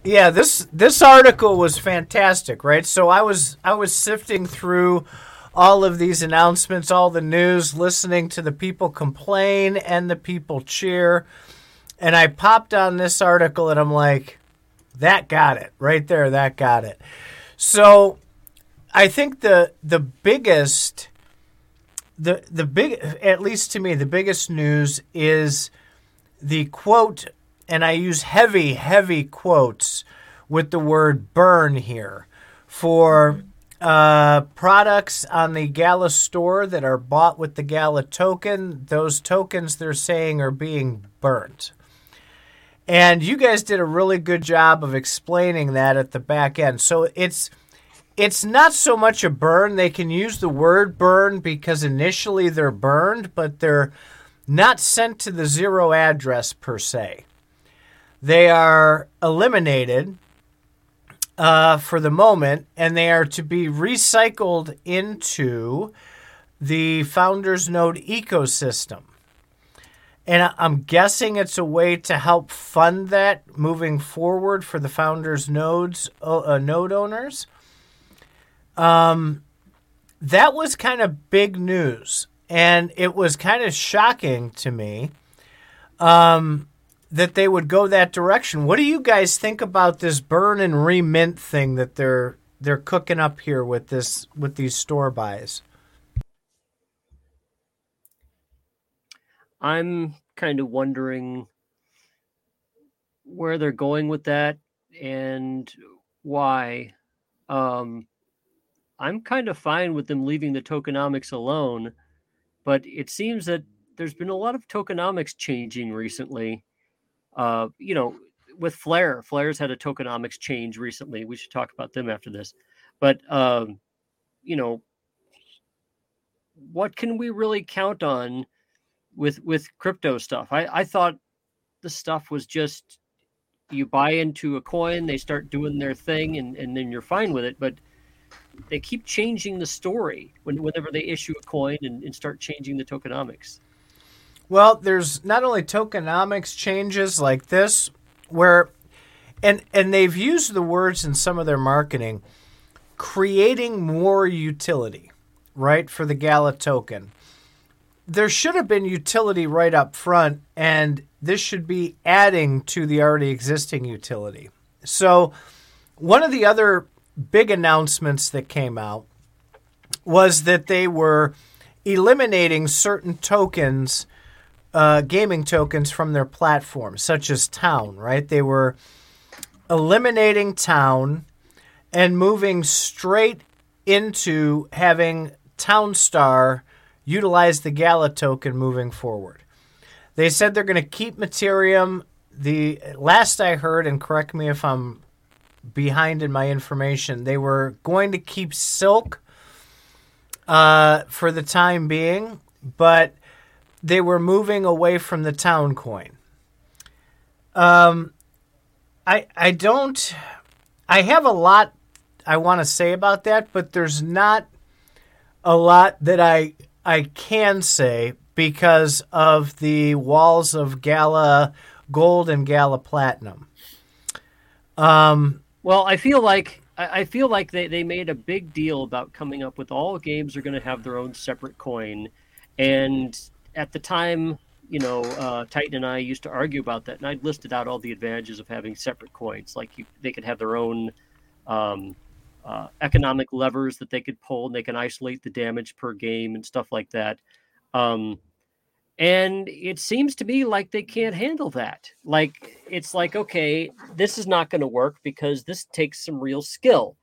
Yeah, this this article was fantastic, right? So I was I was sifting through all of these announcements, all the news, listening to the people complain and the people cheer. And I popped on this article and I'm like, that got it. Right there, that got it. So I think the the biggest the the big at least to me, the biggest news is the quote and I use heavy, heavy quotes with the word burn here for uh, products on the Gala store that are bought with the Gala token. Those tokens they're saying are being burnt. And you guys did a really good job of explaining that at the back end. So it's it's not so much a burn. They can use the word burn because initially they're burned, but they're not sent to the zero address per se. They are eliminated uh, for the moment, and they are to be recycled into the Founders Node ecosystem. And I'm guessing it's a way to help fund that moving forward for the Founders Nodes uh, uh, node owners. Um, that was kind of big news, and it was kind of shocking to me. Um, that they would go that direction. What do you guys think about this burn and remint thing that they're they're cooking up here with this with these store buys? I'm kind of wondering where they're going with that and why. Um, I'm kind of fine with them leaving the tokenomics alone, but it seems that there's been a lot of tokenomics changing recently. Uh, you know, with Flare, Flare's had a tokenomics change recently. We should talk about them after this. But um, you know, what can we really count on with with crypto stuff? I, I thought the stuff was just you buy into a coin, they start doing their thing, and, and then you're fine with it. But they keep changing the story when, whenever they issue a coin and, and start changing the tokenomics. Well, there's not only tokenomics changes like this, where, and and they've used the words in some of their marketing, creating more utility, right for the Gala token. There should have been utility right up front, and this should be adding to the already existing utility. So, one of the other big announcements that came out was that they were eliminating certain tokens uh, gaming tokens from their platform, such as Town, right? They were eliminating Town and moving straight into having Townstar utilize the Gala token moving forward. They said they're going to keep Materium. The last I heard, and correct me if I'm behind in my information, they were going to keep Silk uh, for the time being, but they were moving away from the town coin. Um, I I don't. I have a lot I want to say about that, but there's not a lot that I I can say because of the walls of Gala Gold and Gala Platinum. Um, Well, I feel like I, feel like they, they made a big deal about coming up with all games are going to have their own separate coin, and at the time, you know, uh, Tita and I used to argue about that, and I'd listed out all the advantages of having separate coins. Like you, they could have their own um, uh, economic levers that they could pull, and they can isolate the damage per game and stuff like that. Um, and it seems to me like they can't handle that. Like it's like, okay, this is not going to work because this takes some real skill.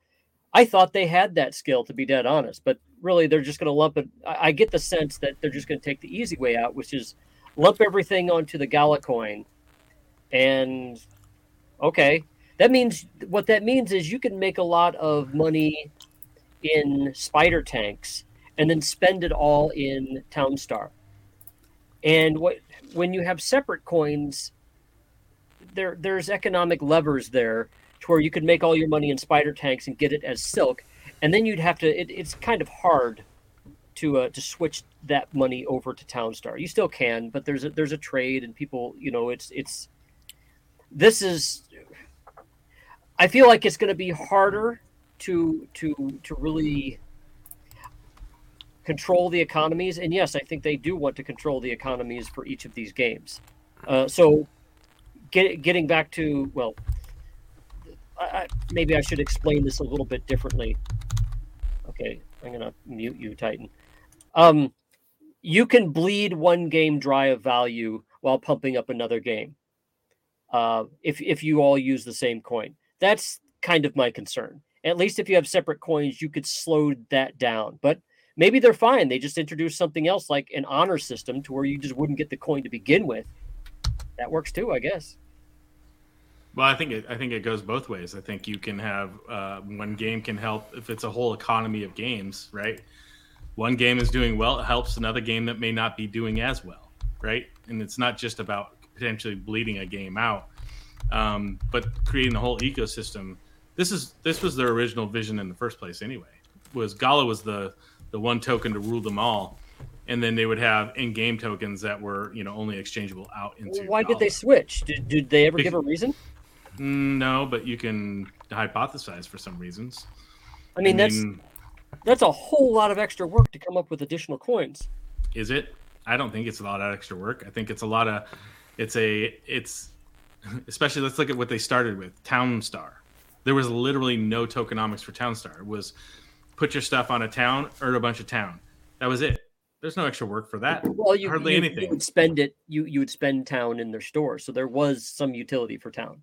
I thought they had that skill to be dead honest, but really they're just going to lump it. I, get the sense that they're just going to take the easy way out, which is lump everything onto the Gala coin. And okay, that means what that means is you can make a lot of money in spider tanks and then spend it all in Townstar and what when you have separate coins, there there's economic levers there to where you could make all your money in spider tanks and get it as silk, and then you'd have to. It, it's kind of hard to uh, to switch that money over to Townstar. You still can, but there's a, there's a trade, and people, you know, it's it's. This is. I feel like it's going to be harder to to to really control the economies. And yes, I think they do want to control the economies for each of these games. Uh, so, get, getting back to well, I, maybe I should explain this a little bit differently. Okay, I'm gonna mute you, Tita. Um, you can bleed one game dry of value while pumping up another game. Uh, if if you all use the same coin, that's kind of my concern. At least if you have separate coins, you could slow that down. But maybe they're fine. They just introduced something else like an honor system to where you just wouldn't get the coin to begin with. That works too, I guess. Well, I think it, I think it goes both ways. I think you can have uh, one game can help if it's a whole economy of games, right? One game is doing well, it helps another game that may not be doing as well, right? And it's not just about potentially bleeding a game out, um, but creating the whole ecosystem. This is this was their original vision in the first place, anyway. Was Gala was the the one token to rule them all and then they would have in-game tokens that were you know only exchangeable out into why did they switch? Did, did they ever give a reason? Mm, no but you can hypothesize for some reasons. I mean, I mean that's that's a whole lot of extra work to come up with additional coins. Is it? I don't think it's a lot of extra work. I think it's a lot of it's a it's especially let's look at what they started with townstar. There was literally no tokenomics for townstar. It was put your stuff on a town, earn a bunch of town. That was it. There's no extra work for that. Well, you hardly you, anything. You would spend it. You you would spend town in their store, so there was some utility for town.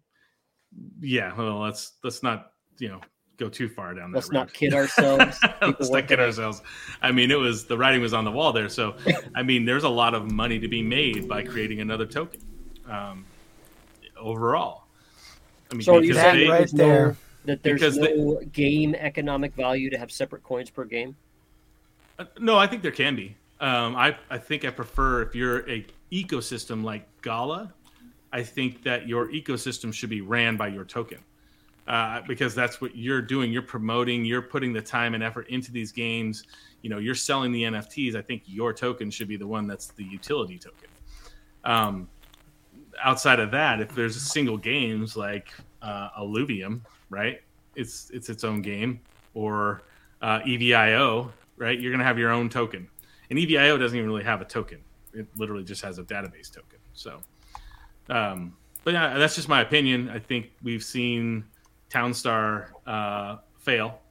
Yeah, well, let's let's not you know go too far down. There. Let's not kid ourselves. let's not kid ourselves. I mean, it was the writing was on the wall there. So, I mean, there's a lot of money to be made by creating another token. Um, overall, I mean, so you they, right there that there's because no they, game economic value to have separate coins per game? Uh, no, I think there can be. Um, I I think I prefer if you're a ecosystem like Gala, I think that your ecosystem should be ran by your token. Uh, because that's what you're doing. You're promoting. You're putting the time and effort into these games. You know, you're selling the NFTs. I think your token should be the one that's the utility token. Um, outside of that, if there's single games like uh, Illuvium, right? It's it's its own game, or uh, EVIO, right? You're gonna have your own token, and EVIO doesn't even really have a token. It literally just has a database token. So, um, but yeah, that's just my opinion. I think we've seen Townstar uh, fail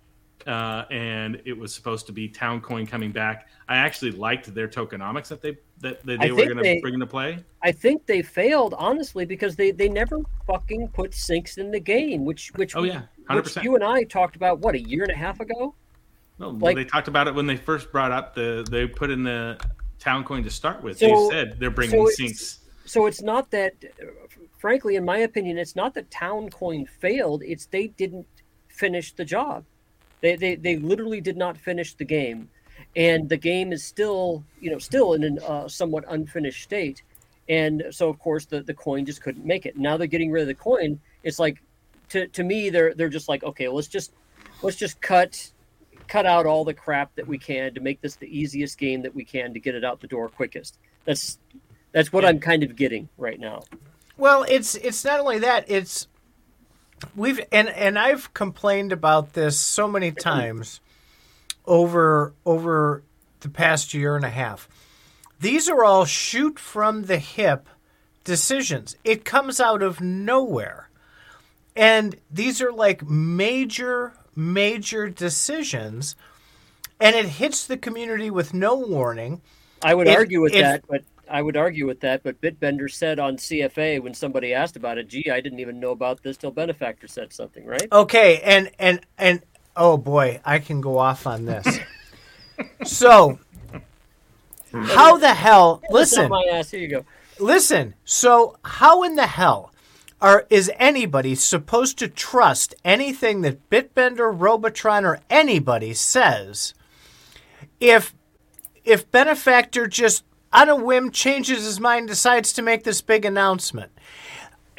uh, and it was supposed to be Towncoin coming back. I actually liked their tokenomics that they that, that they were going to bring into play. I think they failed honestly because they they never fucking put sinks in the game, which which oh yeah, hundred percent. You and I talked about what a year and a half ago. No, like, they talked about it when they first brought up the they put in the town coin to start with. So, they said they're bringing so sinks. So it's not that, frankly, in my opinion, it's not that town coin failed. It's they didn't finish the job. They, they, they literally did not finish the game, and the game is still you know still in a uh, somewhat unfinished state, and so of course the, the coin just couldn't make it. Now they're getting rid of the coin. It's like to, to me they're they're just like okay let's just let's just cut cut out all the crap that we can to make this the easiest game that we can to get it out the door quickest. That's that's what I'm kind of getting right now. Well, it's it's not only that; it's we've and and I've complained about this so many times over over the past year and a half. These are all shoot from the hip decisions. It comes out of nowhere. And these are like major major decisions and it hits the community with no warning. I would if, argue with if, that, but I would argue with that, but Bitbender said on CFA when somebody asked about it, "Gee, I didn't even know about this till Benefactor said something." Right? Okay, and and and oh boy, I can go off on this. so, how the hell? Listen, my ass. Here you go. Listen. So, how in the hell are is anybody supposed to trust anything that Bitbender, Robotron, or anybody says if if Benefactor just on a whim changes his mind, decides to make this big announcement.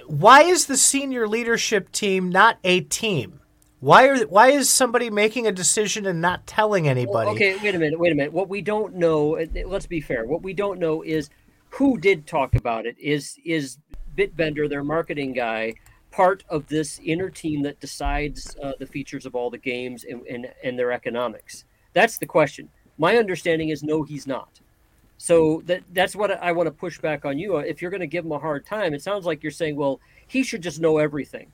Why is the senior leadership team not a team? Why are why is somebody making a decision and not telling anybody? Well, okay, wait a minute, wait a minute. What we don't know, uh, let's be fair. What we don't know is who did talk about it. Is is Bitbender, their marketing guy, part of this inner team that decides uh, the features of all the games and, and and their economics? That's the question. My understanding is no, he's not. So that that's what I want to push back on you. If you're going to give him a hard time, it sounds like you're saying, well, he should just know everything.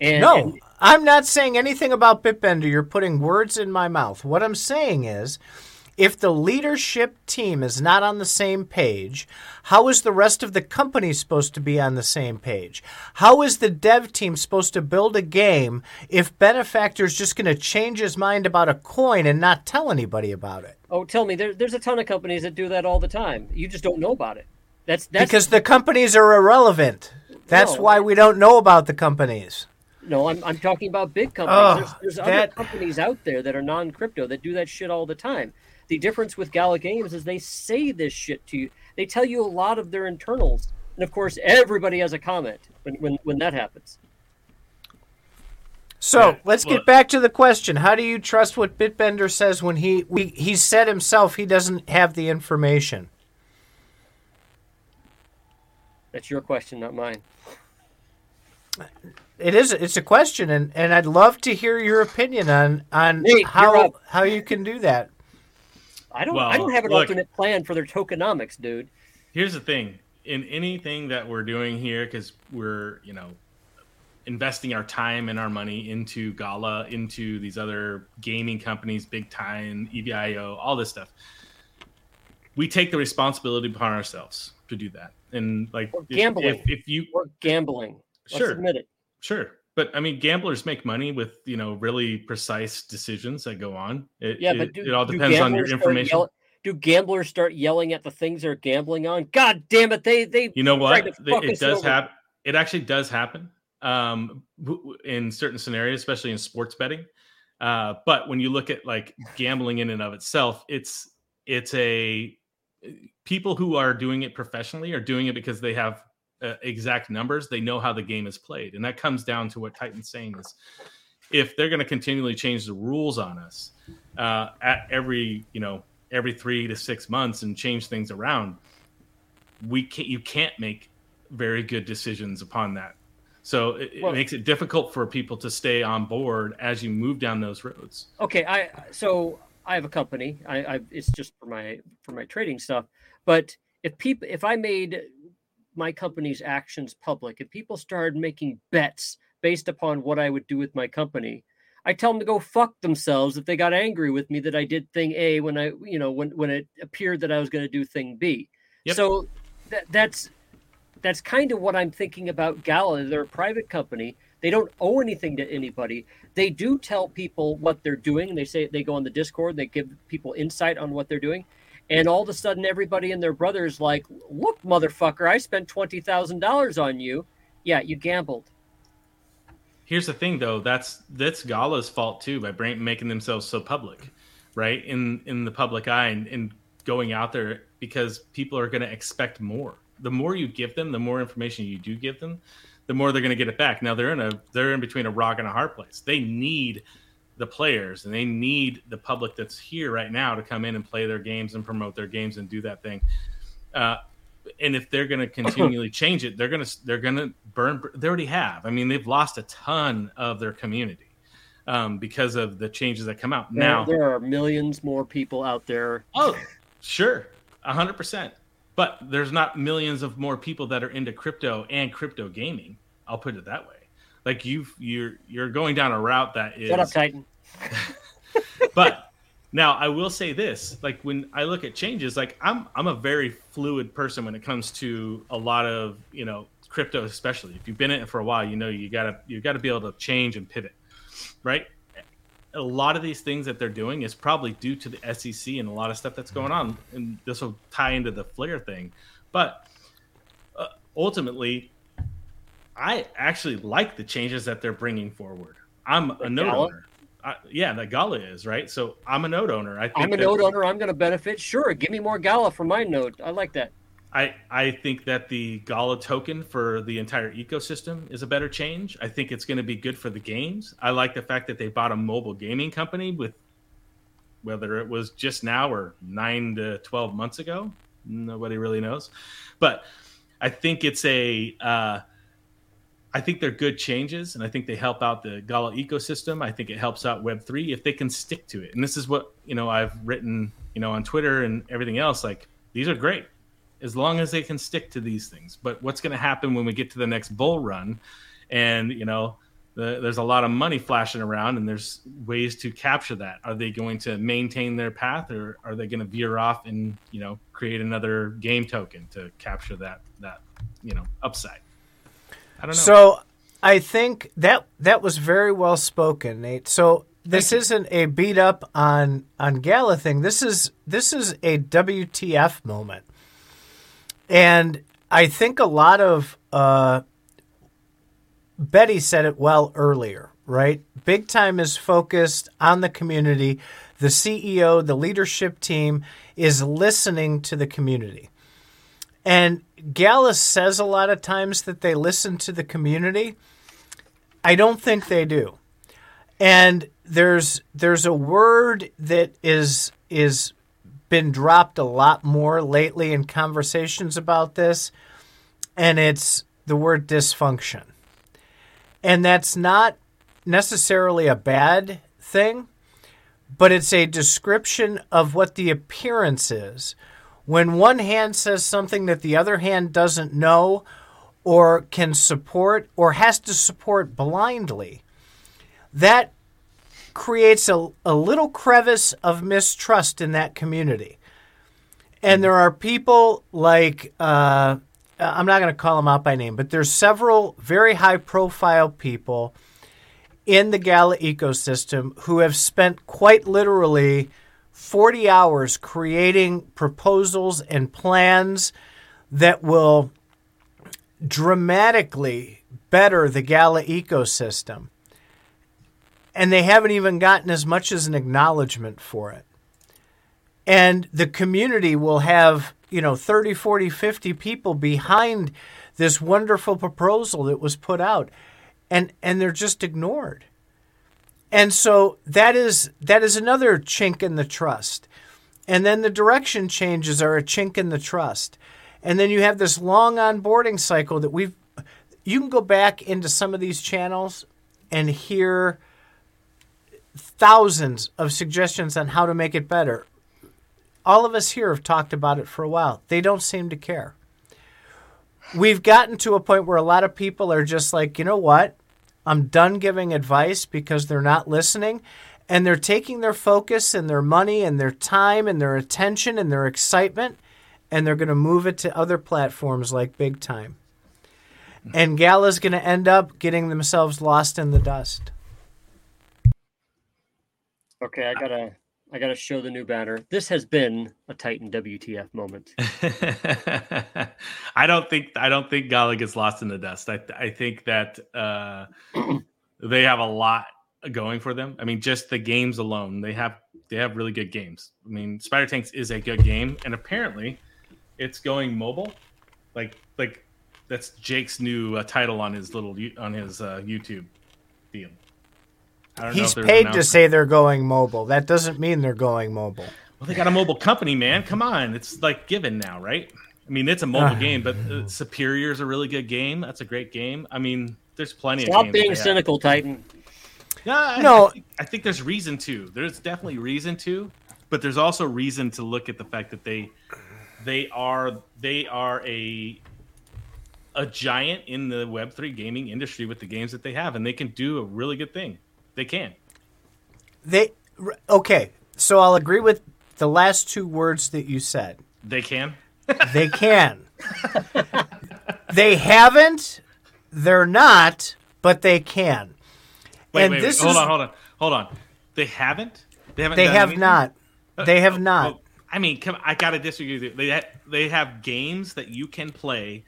And, no, and, I'm not saying anything about Bitbender. You're putting words in my mouth. What I'm saying is if the leadership team is not on the same page, how is the rest of the company supposed to be on the same page? How is the dev team supposed to build a game if Benefactor is just going to change his mind about a coin and not tell anybody about it? Oh, tell me, there, there's a ton of companies that do that all the time. You just don't know about it. That's, that's because the companies are irrelevant. That's no, why we don't know about the companies. No, I'm, I'm talking about big companies. Oh, there's, there's that... other companies out there that are non crypto that do that shit all the time. The difference with Gala Games is they say this shit to you. They tell you a lot of their internals, and of course, everybody has a comment when when, when that happens. So yeah, let's well, get back to the question: How do you trust what Bitbender says when he we, he said himself he doesn't have the information? That's your question, not mine. It is. It's a question, and, and I'd love to hear your opinion on on Nate, how how you can do that. I don't. Well, I don't have an look, alternate plan for their tokenomics, dude. Here's the thing: in anything that we're doing here, because we're you know investing our time and our money into Gala, into these other gaming companies, Big Time, EVIO, all this stuff. We take the responsibility upon ourselves to do that, and like if, gambling. If, if, you or gambling, Let's sure, admit it. Sure, but I mean, gamblers make money with you know really precise decisions that go on. It, yeah, but do, it all depends on your information. Yell, do gamblers start yelling at the things they're gambling on? God damn it! They they you know what? It does happen. It actually does happen um, in certain scenarios, especially in sports betting. Uh, but when you look at like gambling in and of itself, it's it's a people who are doing it professionally are doing it because they have uh, exact numbers. They know how the game is played, and that comes down to what Tita's saying is if they're going to continually change the rules on us uh, at every you know every three to six months and change things around, we can't. You can't make very good decisions upon that. So it, well, it, makes it difficult for people to stay on board as you move down those roads. Okay, I so I have a company. I, I it's just for my for my trading stuff. But if people if I made my company's actions public, and people started making bets based upon what I would do with my company, I tell them to go fuck themselves if they got angry with me that I did thing A when I, you know, when when it appeared that I was going to do thing B. Yep. So that, that's that's kind of what I'm thinking about Gala. They're a private company. They don't owe anything to anybody. They do tell people what they're doing. They say they go on the Discord. They give people insight on what they're doing and all of a sudden everybody and their brothers like look motherfucker i spent $20000 on you. Yeah you gambled. Here's the thing though. That's that's gala's fault too by making themselves so public right? In in the public eye and, and going out there because people are going to expect more. The more you give them the more information you do give them the more they're going to get it back. Now they're in a they're in between a rock and a hard place. They need the players and they need the public that's here right now to come in and play their games and promote their games and do that thing. Uh, and if they're going to continually change it, they're going to they're going to burn. They already have. I mean, they've lost a ton of their community um, because of the changes that come out. There, now there are millions more people out there. Oh, sure, hundred percent. But there's not millions of more people that are into crypto and crypto gaming. I'll put it that way. Like you, you're you're going down a route that is. Shut up, Tita. but now I will say this: like when I look at changes, like I'm I'm a very fluid person when it comes to a lot of you know crypto, especially if you've been in it for a while. You know you gotta you gotta be able to change and pivot, right? A lot of these things that they're doing is probably due to the SEC and a lot of stuff that's going on, and this will tie into the Flare thing. But uh, ultimately, I actually like the changes that they're bringing forward. I'm a node Gala? owner. I, yeah, that Gala is right. So I'm a node owner. I think I'm a node owner. I'm going to benefit. Sure, give me more Gala for my node. I like that. I, I think that the Gala token for the entire ecosystem is a better change. I think it's going to be good for the games. I like the fact that they bought a mobile gaming company with whether it was just now or nine to 12 months ago. Nobody really knows. But I think it's a, uh, I think they're good changes, and I think they help out the Gala ecosystem. I think it helps out Web three if they can stick to it. And this is what you know I've written, you know, on Twitter and everything else. Like these are great as long as they can stick to these things. But what's going to happen when we get to the next bull run, and you know, the, there's a lot of money flashing around, and there's ways to capture that. Are they going to maintain their path, or are they going to veer off and you know create another game token to capture that that you know upside? I don't know. So I think that that was very well spoken, Nate. So this isn't a beat up on on Gala thing. This is this is a WTF moment, and I think a lot of uh, Betty said it well earlier. Right, big time is focused on the community. The CEO, the leadership team is listening to the community. And Gallus says a lot of times that they listen to the community. I don't think they do. And there's there's a word that is is been dropped a lot more lately in conversations about this, and it's the word dysfunction. And that's not necessarily a bad thing, but it's a description of what the appearance is when one hand says something that the other hand doesn't know or can support or has to support blindly, that creates a, a little crevice of mistrust in that community. And there are people like, uh, I'm not going to call them out by name, but there's several very high profile people in the Gala ecosystem who have spent quite literally 40 hours creating proposals and plans that will dramatically better the Gala ecosystem. And they haven't even gotten as much as an acknowledgement for it. And the community will have, you know, 30, 40, 50 people behind this wonderful proposal that was put out. And and they're just ignored. And so that is that is another chink in the trust. And then the direction changes are a chink in the trust. And then you have this long onboarding cycle that we've you can go back into some of these channels and hear thousands of suggestions on how to make it better. All of us here have talked about it for a while. They don't seem to care. We've gotten to a point where a lot of people are just like, you know what? I'm done giving advice because they're not listening. And they're taking their focus and their money and their time and their attention and their excitement and they're going to move it to other platforms like Big Time. And Gala's going to end up getting themselves lost in the dust. Okay, I gotta I gotta show the new banner. This has been a Tita WTF moment. I don't think I don't think Gala gets lost in the dust. I I think that uh, they have a lot going for them. I mean, just the games alone, they have they have really good games. I mean, Spider Tanks is a good game, and apparently, it's going mobile. Like like that's Jake's new uh, title on his little on his uh, YouTube deal. I don't He's if paid to say they're going mobile. That doesn't mean they're going mobile. Well, they got a mobile company, man. Come on, it's like given now, right? I mean, it's a mobile Uh. game, but uh, Superior is a really good game. That's a great game. I mean, there's plenty of Stop being they have. cynical, Tita. No, I, No. I think, I think there's reason to. There's definitely reason to, but there's also reason to look at the fact that they they are they are a a giant in the Web three gaming industry with the games that they have, and they can do a really good thing. They can. They okay. So I'll agree with the last two words that you said. They can. They can. they haven't. They're not, but they can. Wait, And wait, this wait. Hold is- on, hold on, hold on. They haven't. They haven't. They have anything? not. Uh, they have Oh, not. oh, I mean, come. I gotta disagree with you. They ha- they have games that you can play.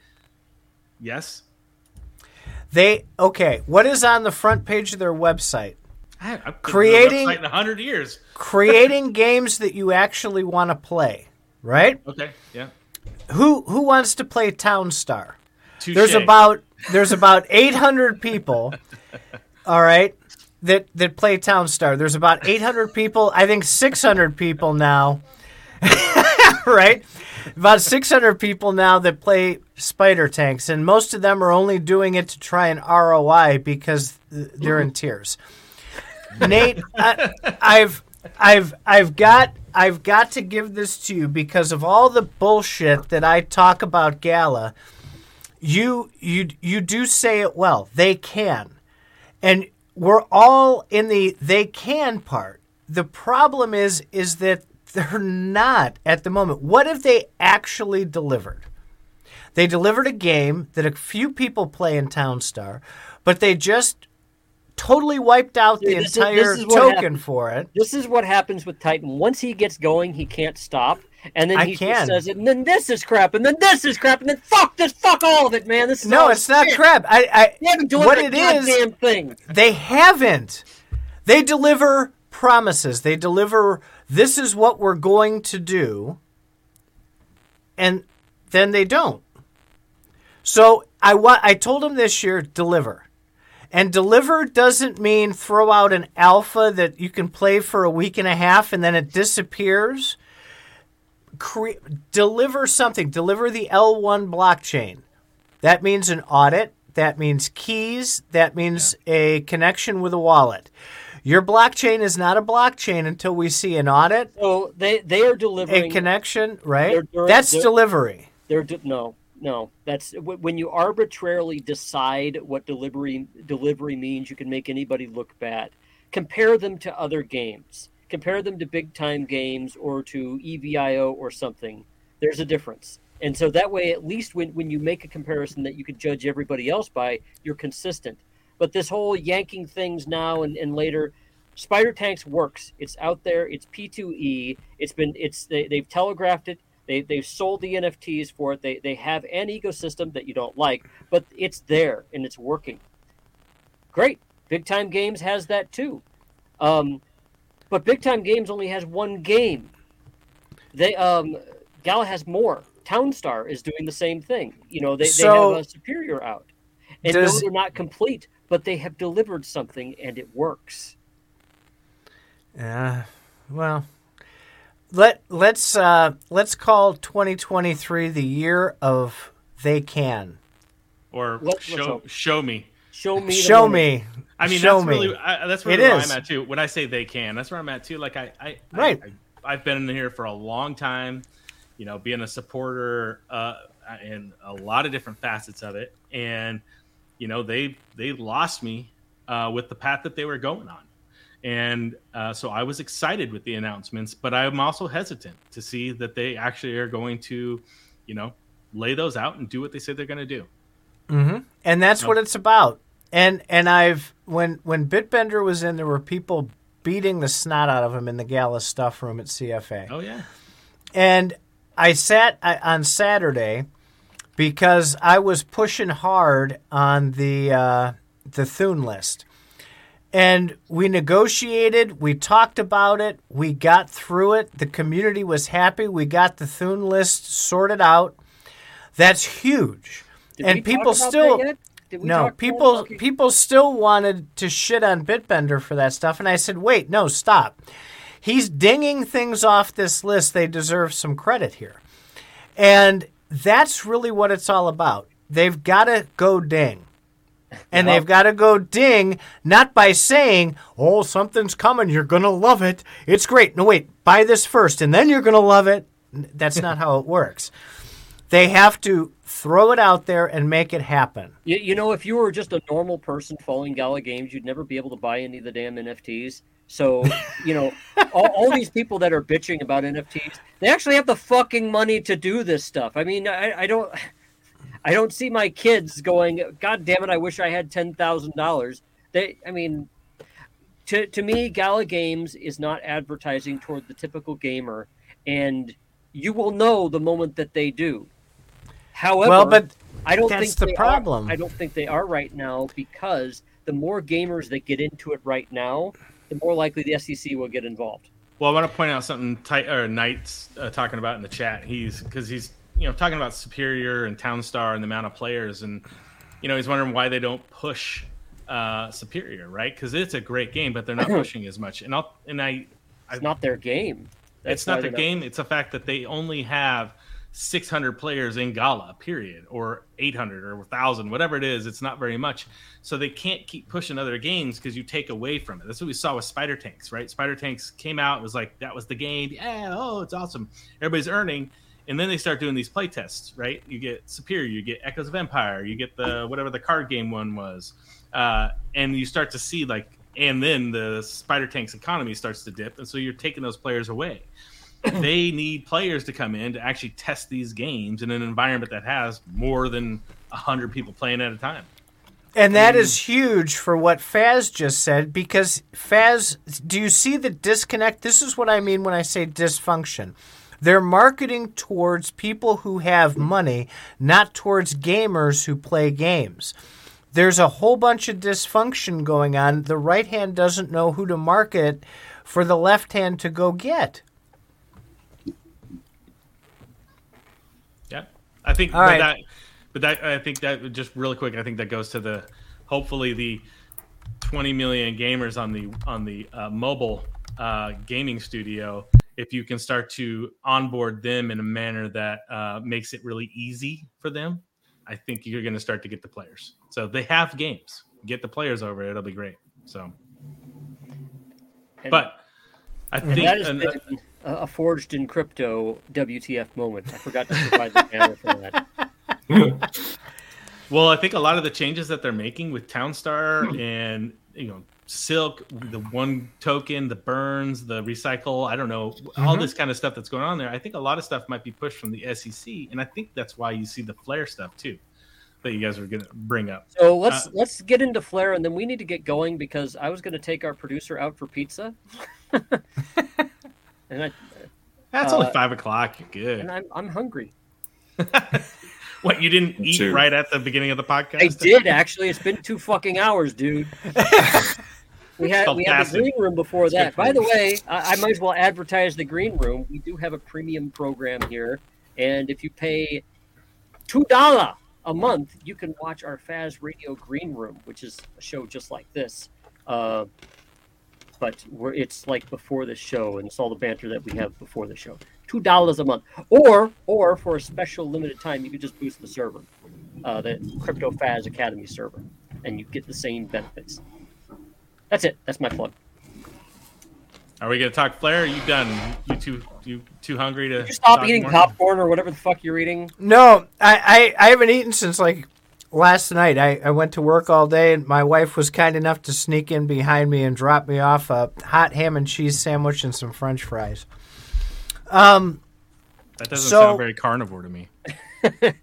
Yes, They okay. What is on the front page of their website? I, I've been to their Creating- in hundred years. Creating games that you actually want to play, right? Okay, yeah. Who who wants to play Town Star? Touche. There's about there's about 800 people. All right, that that play Town Star. There's about 800 people. I think 600 people now. right, about 600 people now that play Spider Tanks, and most of them are only doing it to try an ROI because they're in mm-hmm. tears. Nate, I, I've I've I've got I've got to give this to you because of all the bullshit that I talk about Gala you you you do say it well. They can, and we're all in the they can part. The problem is is that they're not at the moment. What if they actually delivered? They delivered a game that a few people play in Townstar, but they just totally wiped out the Dude, this is- entire is token happened. for it. This is what happens with Tita. Once he gets going, he can't stop. And then I he can. says it, and then this is crap, and then this is crap, and then fuck this, fuck all of it, man. This is No, it's not crap. I, I haven't done what it is. thing. They haven't. They deliver promises. They deliver this is what we're going to do. And then they don't. So I wa- I told him this year deliver. And deliver doesn't mean throw out an alpha that you can play for a week and a half and then it disappears. Cre- deliver something. Deliver the L1 blockchain. That means an audit. That means keys. That means a connection with a wallet. Your blockchain is not a blockchain until we see an audit, So they they are delivering a connection, right? They're- they're- That's they're- delivery. They're no, no. That's when you arbitrarily decide what delivery delivery means. You can make anybody look bad. Compare them to other games. Compare them to big time games or to EVIO or something. There's a difference. And so that way, at least when, when you make a comparison that you could judge everybody else by, you're consistent. But this whole yanking things now and, and later, Spider Tanks works. It's out there. It's P2E. It's been it's they, they've telegraphed it. They they've sold the NFTs for it. They they have an ecosystem that you don't like, but it's there and it's working. Great. Big Time Games has that too. Um, but Big Time Games only has one game. They um Gala has more. Townstar is doing the same thing. You know, they, So- they have a superior out. And Does- no, they're not complete, but they have delivered something and it works. Yeah. Well, let let's uh, let's call 2023 the year of they can. or Let- let's show hope. show me. Show me. Show me. I mean, Show that's me. really I, that's really It where is. I'm at too. When I say they can, that's where I'm at too. Like I, I Right. I, have been in here for a long time. You know, being a supporter uh, in a lot of different facets of it, and you know they they lost me uh, with the path that they were going on, and uh, so I was excited with the announcements, but I'm also hesitant to see that they actually are going to, you know, lay those out and do what they say they're going to do. hmm And that's No. what it's about. And and I've when when Bitbender was in, there were people beating the snot out of him in the gala stuff room at CFA. Oh yeah, And I sat I, on Saturday because I was pushing hard on the uh, the Thune list, and we negotiated. We talked about it. We got through it. The community was happy. We got the Thune list sorted out. That's huge. Did And people still- that yet? Did we No, people? Okay. people still wanted to shit on Bitbender for that stuff, and I said, "Wait, no, stop. He's dinging things off this list. They deserve some credit here." And that's really what it's all about. They've got to go ding. And Yeah. they've got to go ding, not by saying, oh, something's coming. You're going to love it. It's great. No, wait, buy this first, and then you're going to love it. That's not how it works. They have to throw it out there and make it happen. You, you know, if you were just a normal person following Gala games, you'd never be able to buy any of the damn NFTs. So, you know, all, all these people that are bitching about NFTs, they actually have the fucking money to do this stuff. I mean, I, I don't, I don't see my kids going, God damn it, I wish I had ten thousand dollars. They, I mean, to to me, Gala Games is not advertising toward the typical gamer, and you will know the moment that they do. However, well, but I don't That's think the problem. Are, I don't think they are right now because the more gamers that get into it right now, the more likely the SEC will get involved. Well, I want to point out something tight or Knight's uh, talking about in the chat. He's because he's you know talking about Superior and Townstar and the amount of players, and you know he's wondering why they don't push uh, Superior, right? Because it's a great game, but they're not pushing as much. And I'll and I, It's not their game. That's it's not why the game. It's a fact that they only have 600 players in Gala, period, or 800 or 1,000, whatever it is. It's not very much. So they can't keep pushing other games because you take away from it. That's what we saw with Spider Tanks, right? Spider Tanks came out, it was like, that was the game. Yeah, oh, it's awesome. Everybody's earning. And then they start doing these play tests, right? You get Superior, you get Echoes of Empire, you get the whatever the card game one was. Uh, and you start to see like, and then the Spider Tanks economy starts to dip. And so you're taking those players away they need players to come in to actually test these games in an environment that has more than 100 people playing at a time And that is huge for what Faz just said because Faz, do you see the disconnect? This is what I mean when I say dysfunction. They're marketing towards people who have money, not towards gamers who play games. There's a whole bunch of dysfunction going on. The right hand doesn't know who to market for the left hand to go get. yeah i think All but that but that i think that just really quick i think that goes to the hopefully the 20 million gamers on the on the uh, mobile uh, gaming studio if you can start to onboard them in a manner that uh, makes it really easy for them i think you're going to start to get the players so they have games get the players over it'll be great so And- but I think that has an- been a, a forged in crypto WTF moment. I forgot to provide the banner for that. well, I think a lot of the changes that they're making with Townstar and you know Silk, the one token, the burns, the recycle, I don't know, all this kind of stuff that's going on there. I think a lot of stuff might be pushed from the SEC, and I think that's why you see the flare stuff too that you guys are going to bring up. So let's Uh, let's get into flare and then we need to get going because I was going to take our producer out for pizza, and I That's Uh, only five o'clock. You're good. and I'm I'm hungry. What you didn't eat too. right at the beginning of the podcast? I did actually. It's been two fucking hours, dude. We had we had the green room before It's that. By the way, I, I might as well advertise the green room. We do have a premium program here, and if you pay two dollar a month, you can watch our Faz Radio Green Room, which is a show just like this. Uh, but it's like before the show, and it's all the banter that we have before the show. Two dollars a month, or or for a special limited time, you can just boost the server, uh, the Crypto Faz Academy server, and you get the same benefits. That's it. That's my plug. Are we going to talk flare? Are you done? You too? You too hungry to Did you stop talk eating more? popcorn or whatever the fuck you're eating? No, I, I, I haven't eaten since like last night. I, I went to work all day, and my wife was kind enough to sneak in behind me and drop me off a hot ham and cheese sandwich and some French fries. Um, That doesn't So- sound very carnivore to me.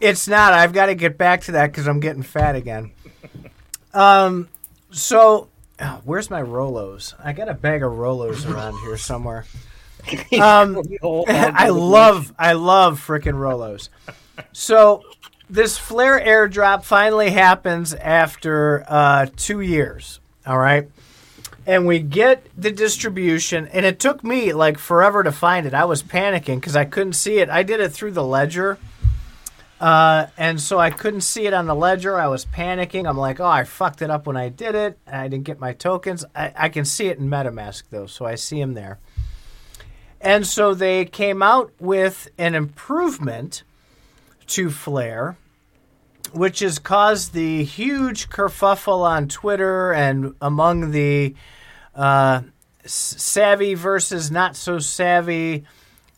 it's not. I've got to get back to that because I'm getting fat again. Um, so oh, where's my Rolos? I got a bag of Rolos around here somewhere. Um, I love I love frickin' Rolos. So this flare airdrop finally happens after uh, two years. All right. And we get the distribution, and it took me like forever to find it. I was panicking because I couldn't see it. I did it through the ledger, uh, and so I couldn't see it on the ledger. I was panicking. I'm like, oh, I fucked it up when I did it. I didn't get my tokens. I, I can see it in MetaMask though, so I see them there. And so they came out with an improvement to Flare, which has caused the huge kerfuffle on Twitter and among the uh, savvy versus not so savvy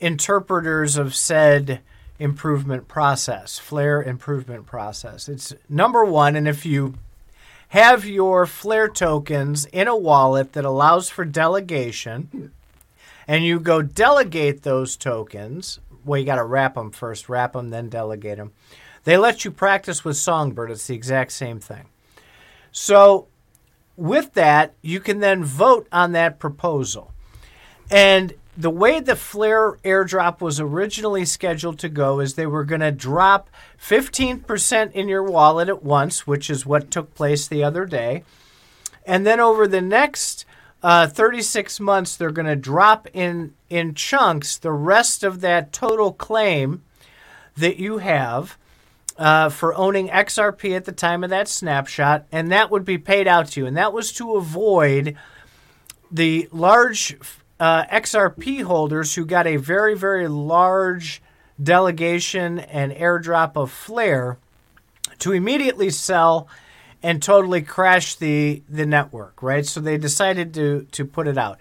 interpreters of said improvement process, Flare improvement process. It's number one, and if you have your Flare tokens in a wallet that allows for delegation, and you go delegate those tokens, well, you got to wrap them first, wrap them, then delegate them. They let you practice with Songbird. It's the exact same thing. So, with that, you can then vote on that proposal. And the way the Flare airdrop was originally scheduled to go is they were going to drop 15% in your wallet at once, which is what took place the other day. And then over the next uh, 36 months, they're going to drop in, in chunks the rest of that total claim that you have uh, for owning XRP at the time of that snapshot, and that would be paid out to you. And that was to avoid the large uh, XRP holders who got a very, very large delegation and airdrop of Flare to immediately sell and totally crash the, the network, right? So they decided to, to put it out.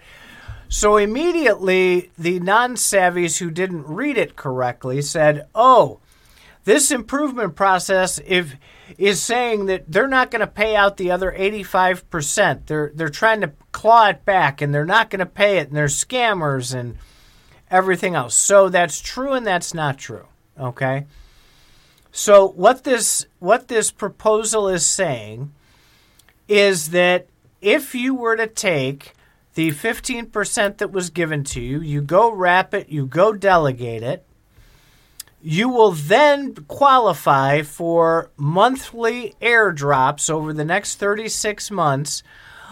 So immediately, the non savvies who didn't read it correctly said, oh, this improvement process if, is saying that they're not going to pay out the other 85%. They're, they're trying to claw it back and they're not going to pay it and they're scammers and everything else. So that's true and that's not true. Okay? So what this what this proposal is saying is that if you were to take the 15% that was given to you, you go wrap it, you go delegate it, you will then qualify for monthly airdrops over the next 36 months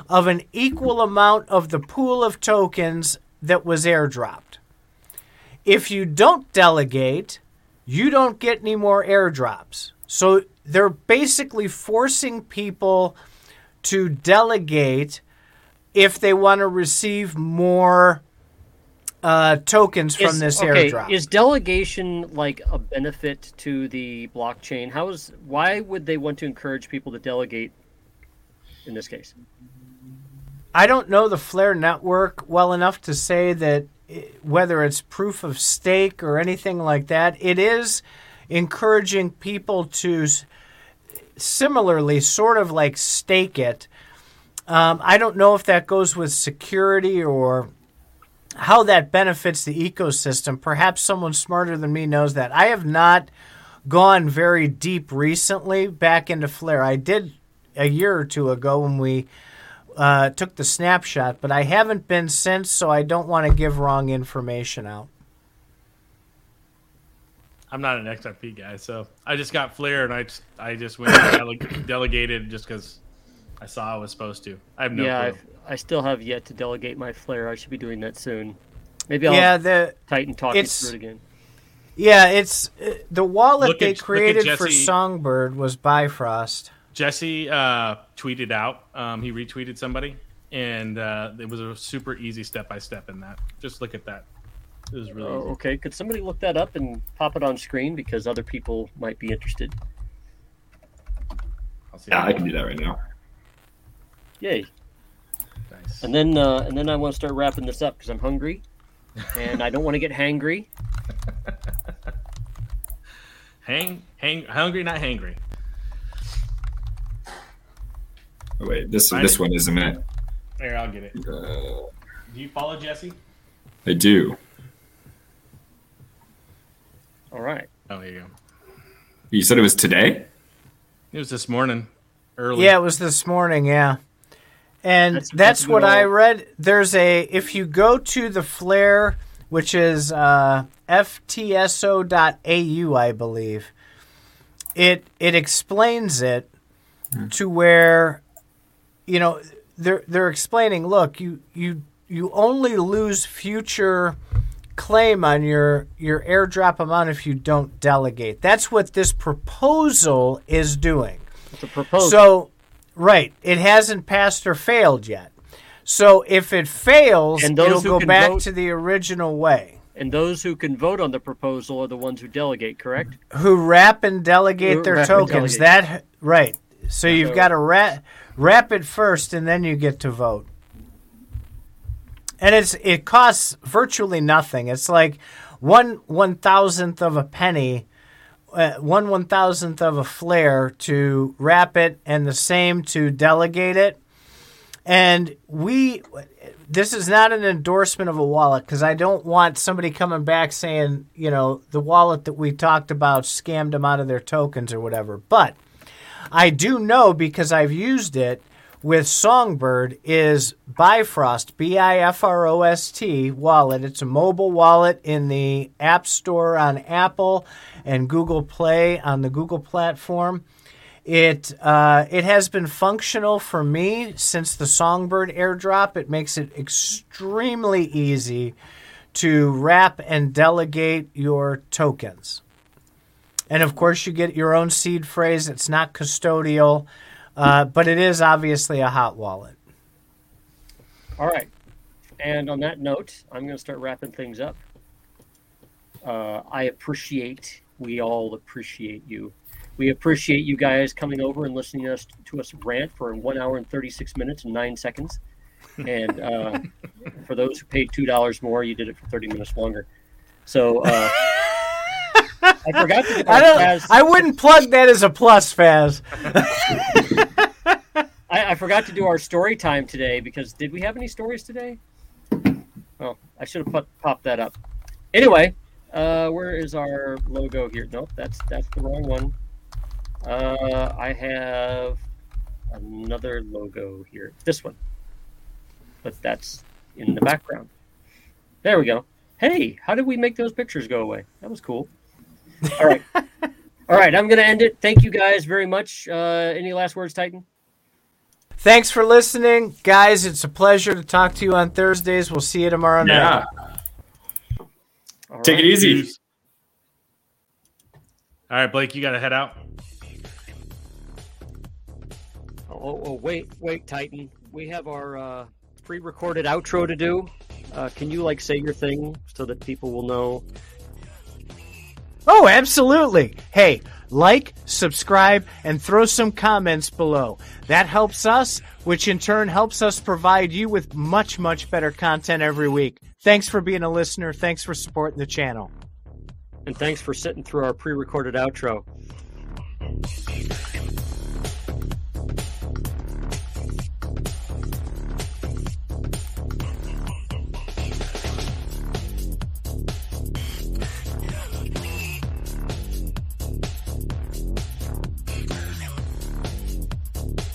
of an equal amount of the pool of tokens that was airdropped. If you don't delegate, you don't get any more airdrops. So they're basically forcing people to delegate if they want to receive more uh, tokens from is, this okay, airdrop. Is delegation like a benefit to the blockchain? How is why would they want to encourage people to delegate in this case? I don't know the Flare network well enough to say that whether it's proof of stake or anything like that, it is encouraging people to similarly sort of like stake it. Um, I don't know if that goes with security or how that benefits the ecosystem. Perhaps someone smarter than me knows that. I have not gone very deep recently back into Flare. I did a year or two ago when we uh, took the snapshot, but I haven't been since, so I don't want to give wrong information out. I'm not an XRP guy, so I just got Flare and I just, I just went and dele- delegated just because I saw I was supposed to. I have no yeah, clue. I, I still have yet to delegate my flare. I should be doing that soon. Maybe I'll yeah, the Titan talk you it's- through it again. yeah, it's uh, the wallet Look they at- created for Songbird was Bifrost. Jesse uh, tweeted out. Um, he retweeted somebody, and uh, it was a super easy step by step in that. Just look at that. It was really Oh, easy. okay. Could somebody look that up and pop it on screen because other people might be interested? I'll see Yeah, I can do that right now. Yay! Nice. And then uh, and then I want to start wrapping this up because I'm hungry, and I don't want to get hangry. Hang, hang, hungry, not hangry. Oh, wait, this Find this it. one isn't it? There, I'll get it. Uh, Do you follow Jesse? I do. All right. Oh, there you go. You said it was today. It was this morning, early. Yeah, it was this morning. Yeah, and That's- that's, that's what I read. There's a if you go to the Flare, which is uh, ftso.au, I believe. It it explains it to where, you know, they're they're explaining. Look, you you you only lose future claim on your your airdrop amount if you don't delegate. That's what this proposal is doing. It's a proposal. So, right, it hasn't passed or failed yet. So if it fails, And those it'll go back vote- to the original way. And those who can vote on the proposal are the ones who delegate, correct? Who wrap and delegate Who their tokens. delegate. That right. So you've So- got to wrap, wrap it first, and then you get to vote. And it's it costs virtually nothing. It's like one one thousandth of a penny, uh, one one thousandth of a flare to wrap it, and the same to delegate it. And we, this is not an endorsement of a wallet because I don't want somebody coming back saying, you know, the wallet that we talked about scammed them out of their tokens or whatever. But I do know because I've used it with Songbird is Bifrost, B I F R O S T wallet. It's a mobile wallet in the App Store on Apple and Google Play on the Google platform. It uh, it has been functional for me since the Songbird airdrop. It makes it extremely easy to wrap and delegate your tokens. And of course, you get your own seed phrase. It's not custodial, uh, but it is obviously a hot wallet. All right. And on that note, I'm going to start wrapping things up. Uh, I appreciate, we all appreciate you. We appreciate you guys coming over and listening to us, to us rant for one hour and 36 minutes and nine seconds. And uh, for those who paid $2 more, you did it for 30 minutes longer. So uh, I forgot to I don't. I wouldn't plug that as a plus, Faz. I, I forgot to do our story time today because did we have any stories today? Well, I should have put, popped that up. Anyway, uh, where is our logo here? Nope, that's that's the wrong one. Uh, I have another logo here. This one, but that's in the background. There we go. Hey, how did we make those pictures go away? That was cool. All right, all right. I'm gonna end it. Thank you guys very much. Uh, any last words, Tita? Thanks for listening, guys. It's a pleasure to talk to you on Thursdays. We'll see you tomorrow night. Yeah. All Take right. it easy. All right, Blake, you got to head out. Oh, oh, wait, wait, Tita. We have our uh, pre-recorded outro to do. Uh, can you like say your thing so that people will know? Oh, absolutely. Hey, like, subscribe, and throw some comments below. That helps us, which in turn helps us provide you with much, much better content every week. Thanks for being a listener. Thanks for supporting the channel. And thanks for sitting through our pre-recorded outro.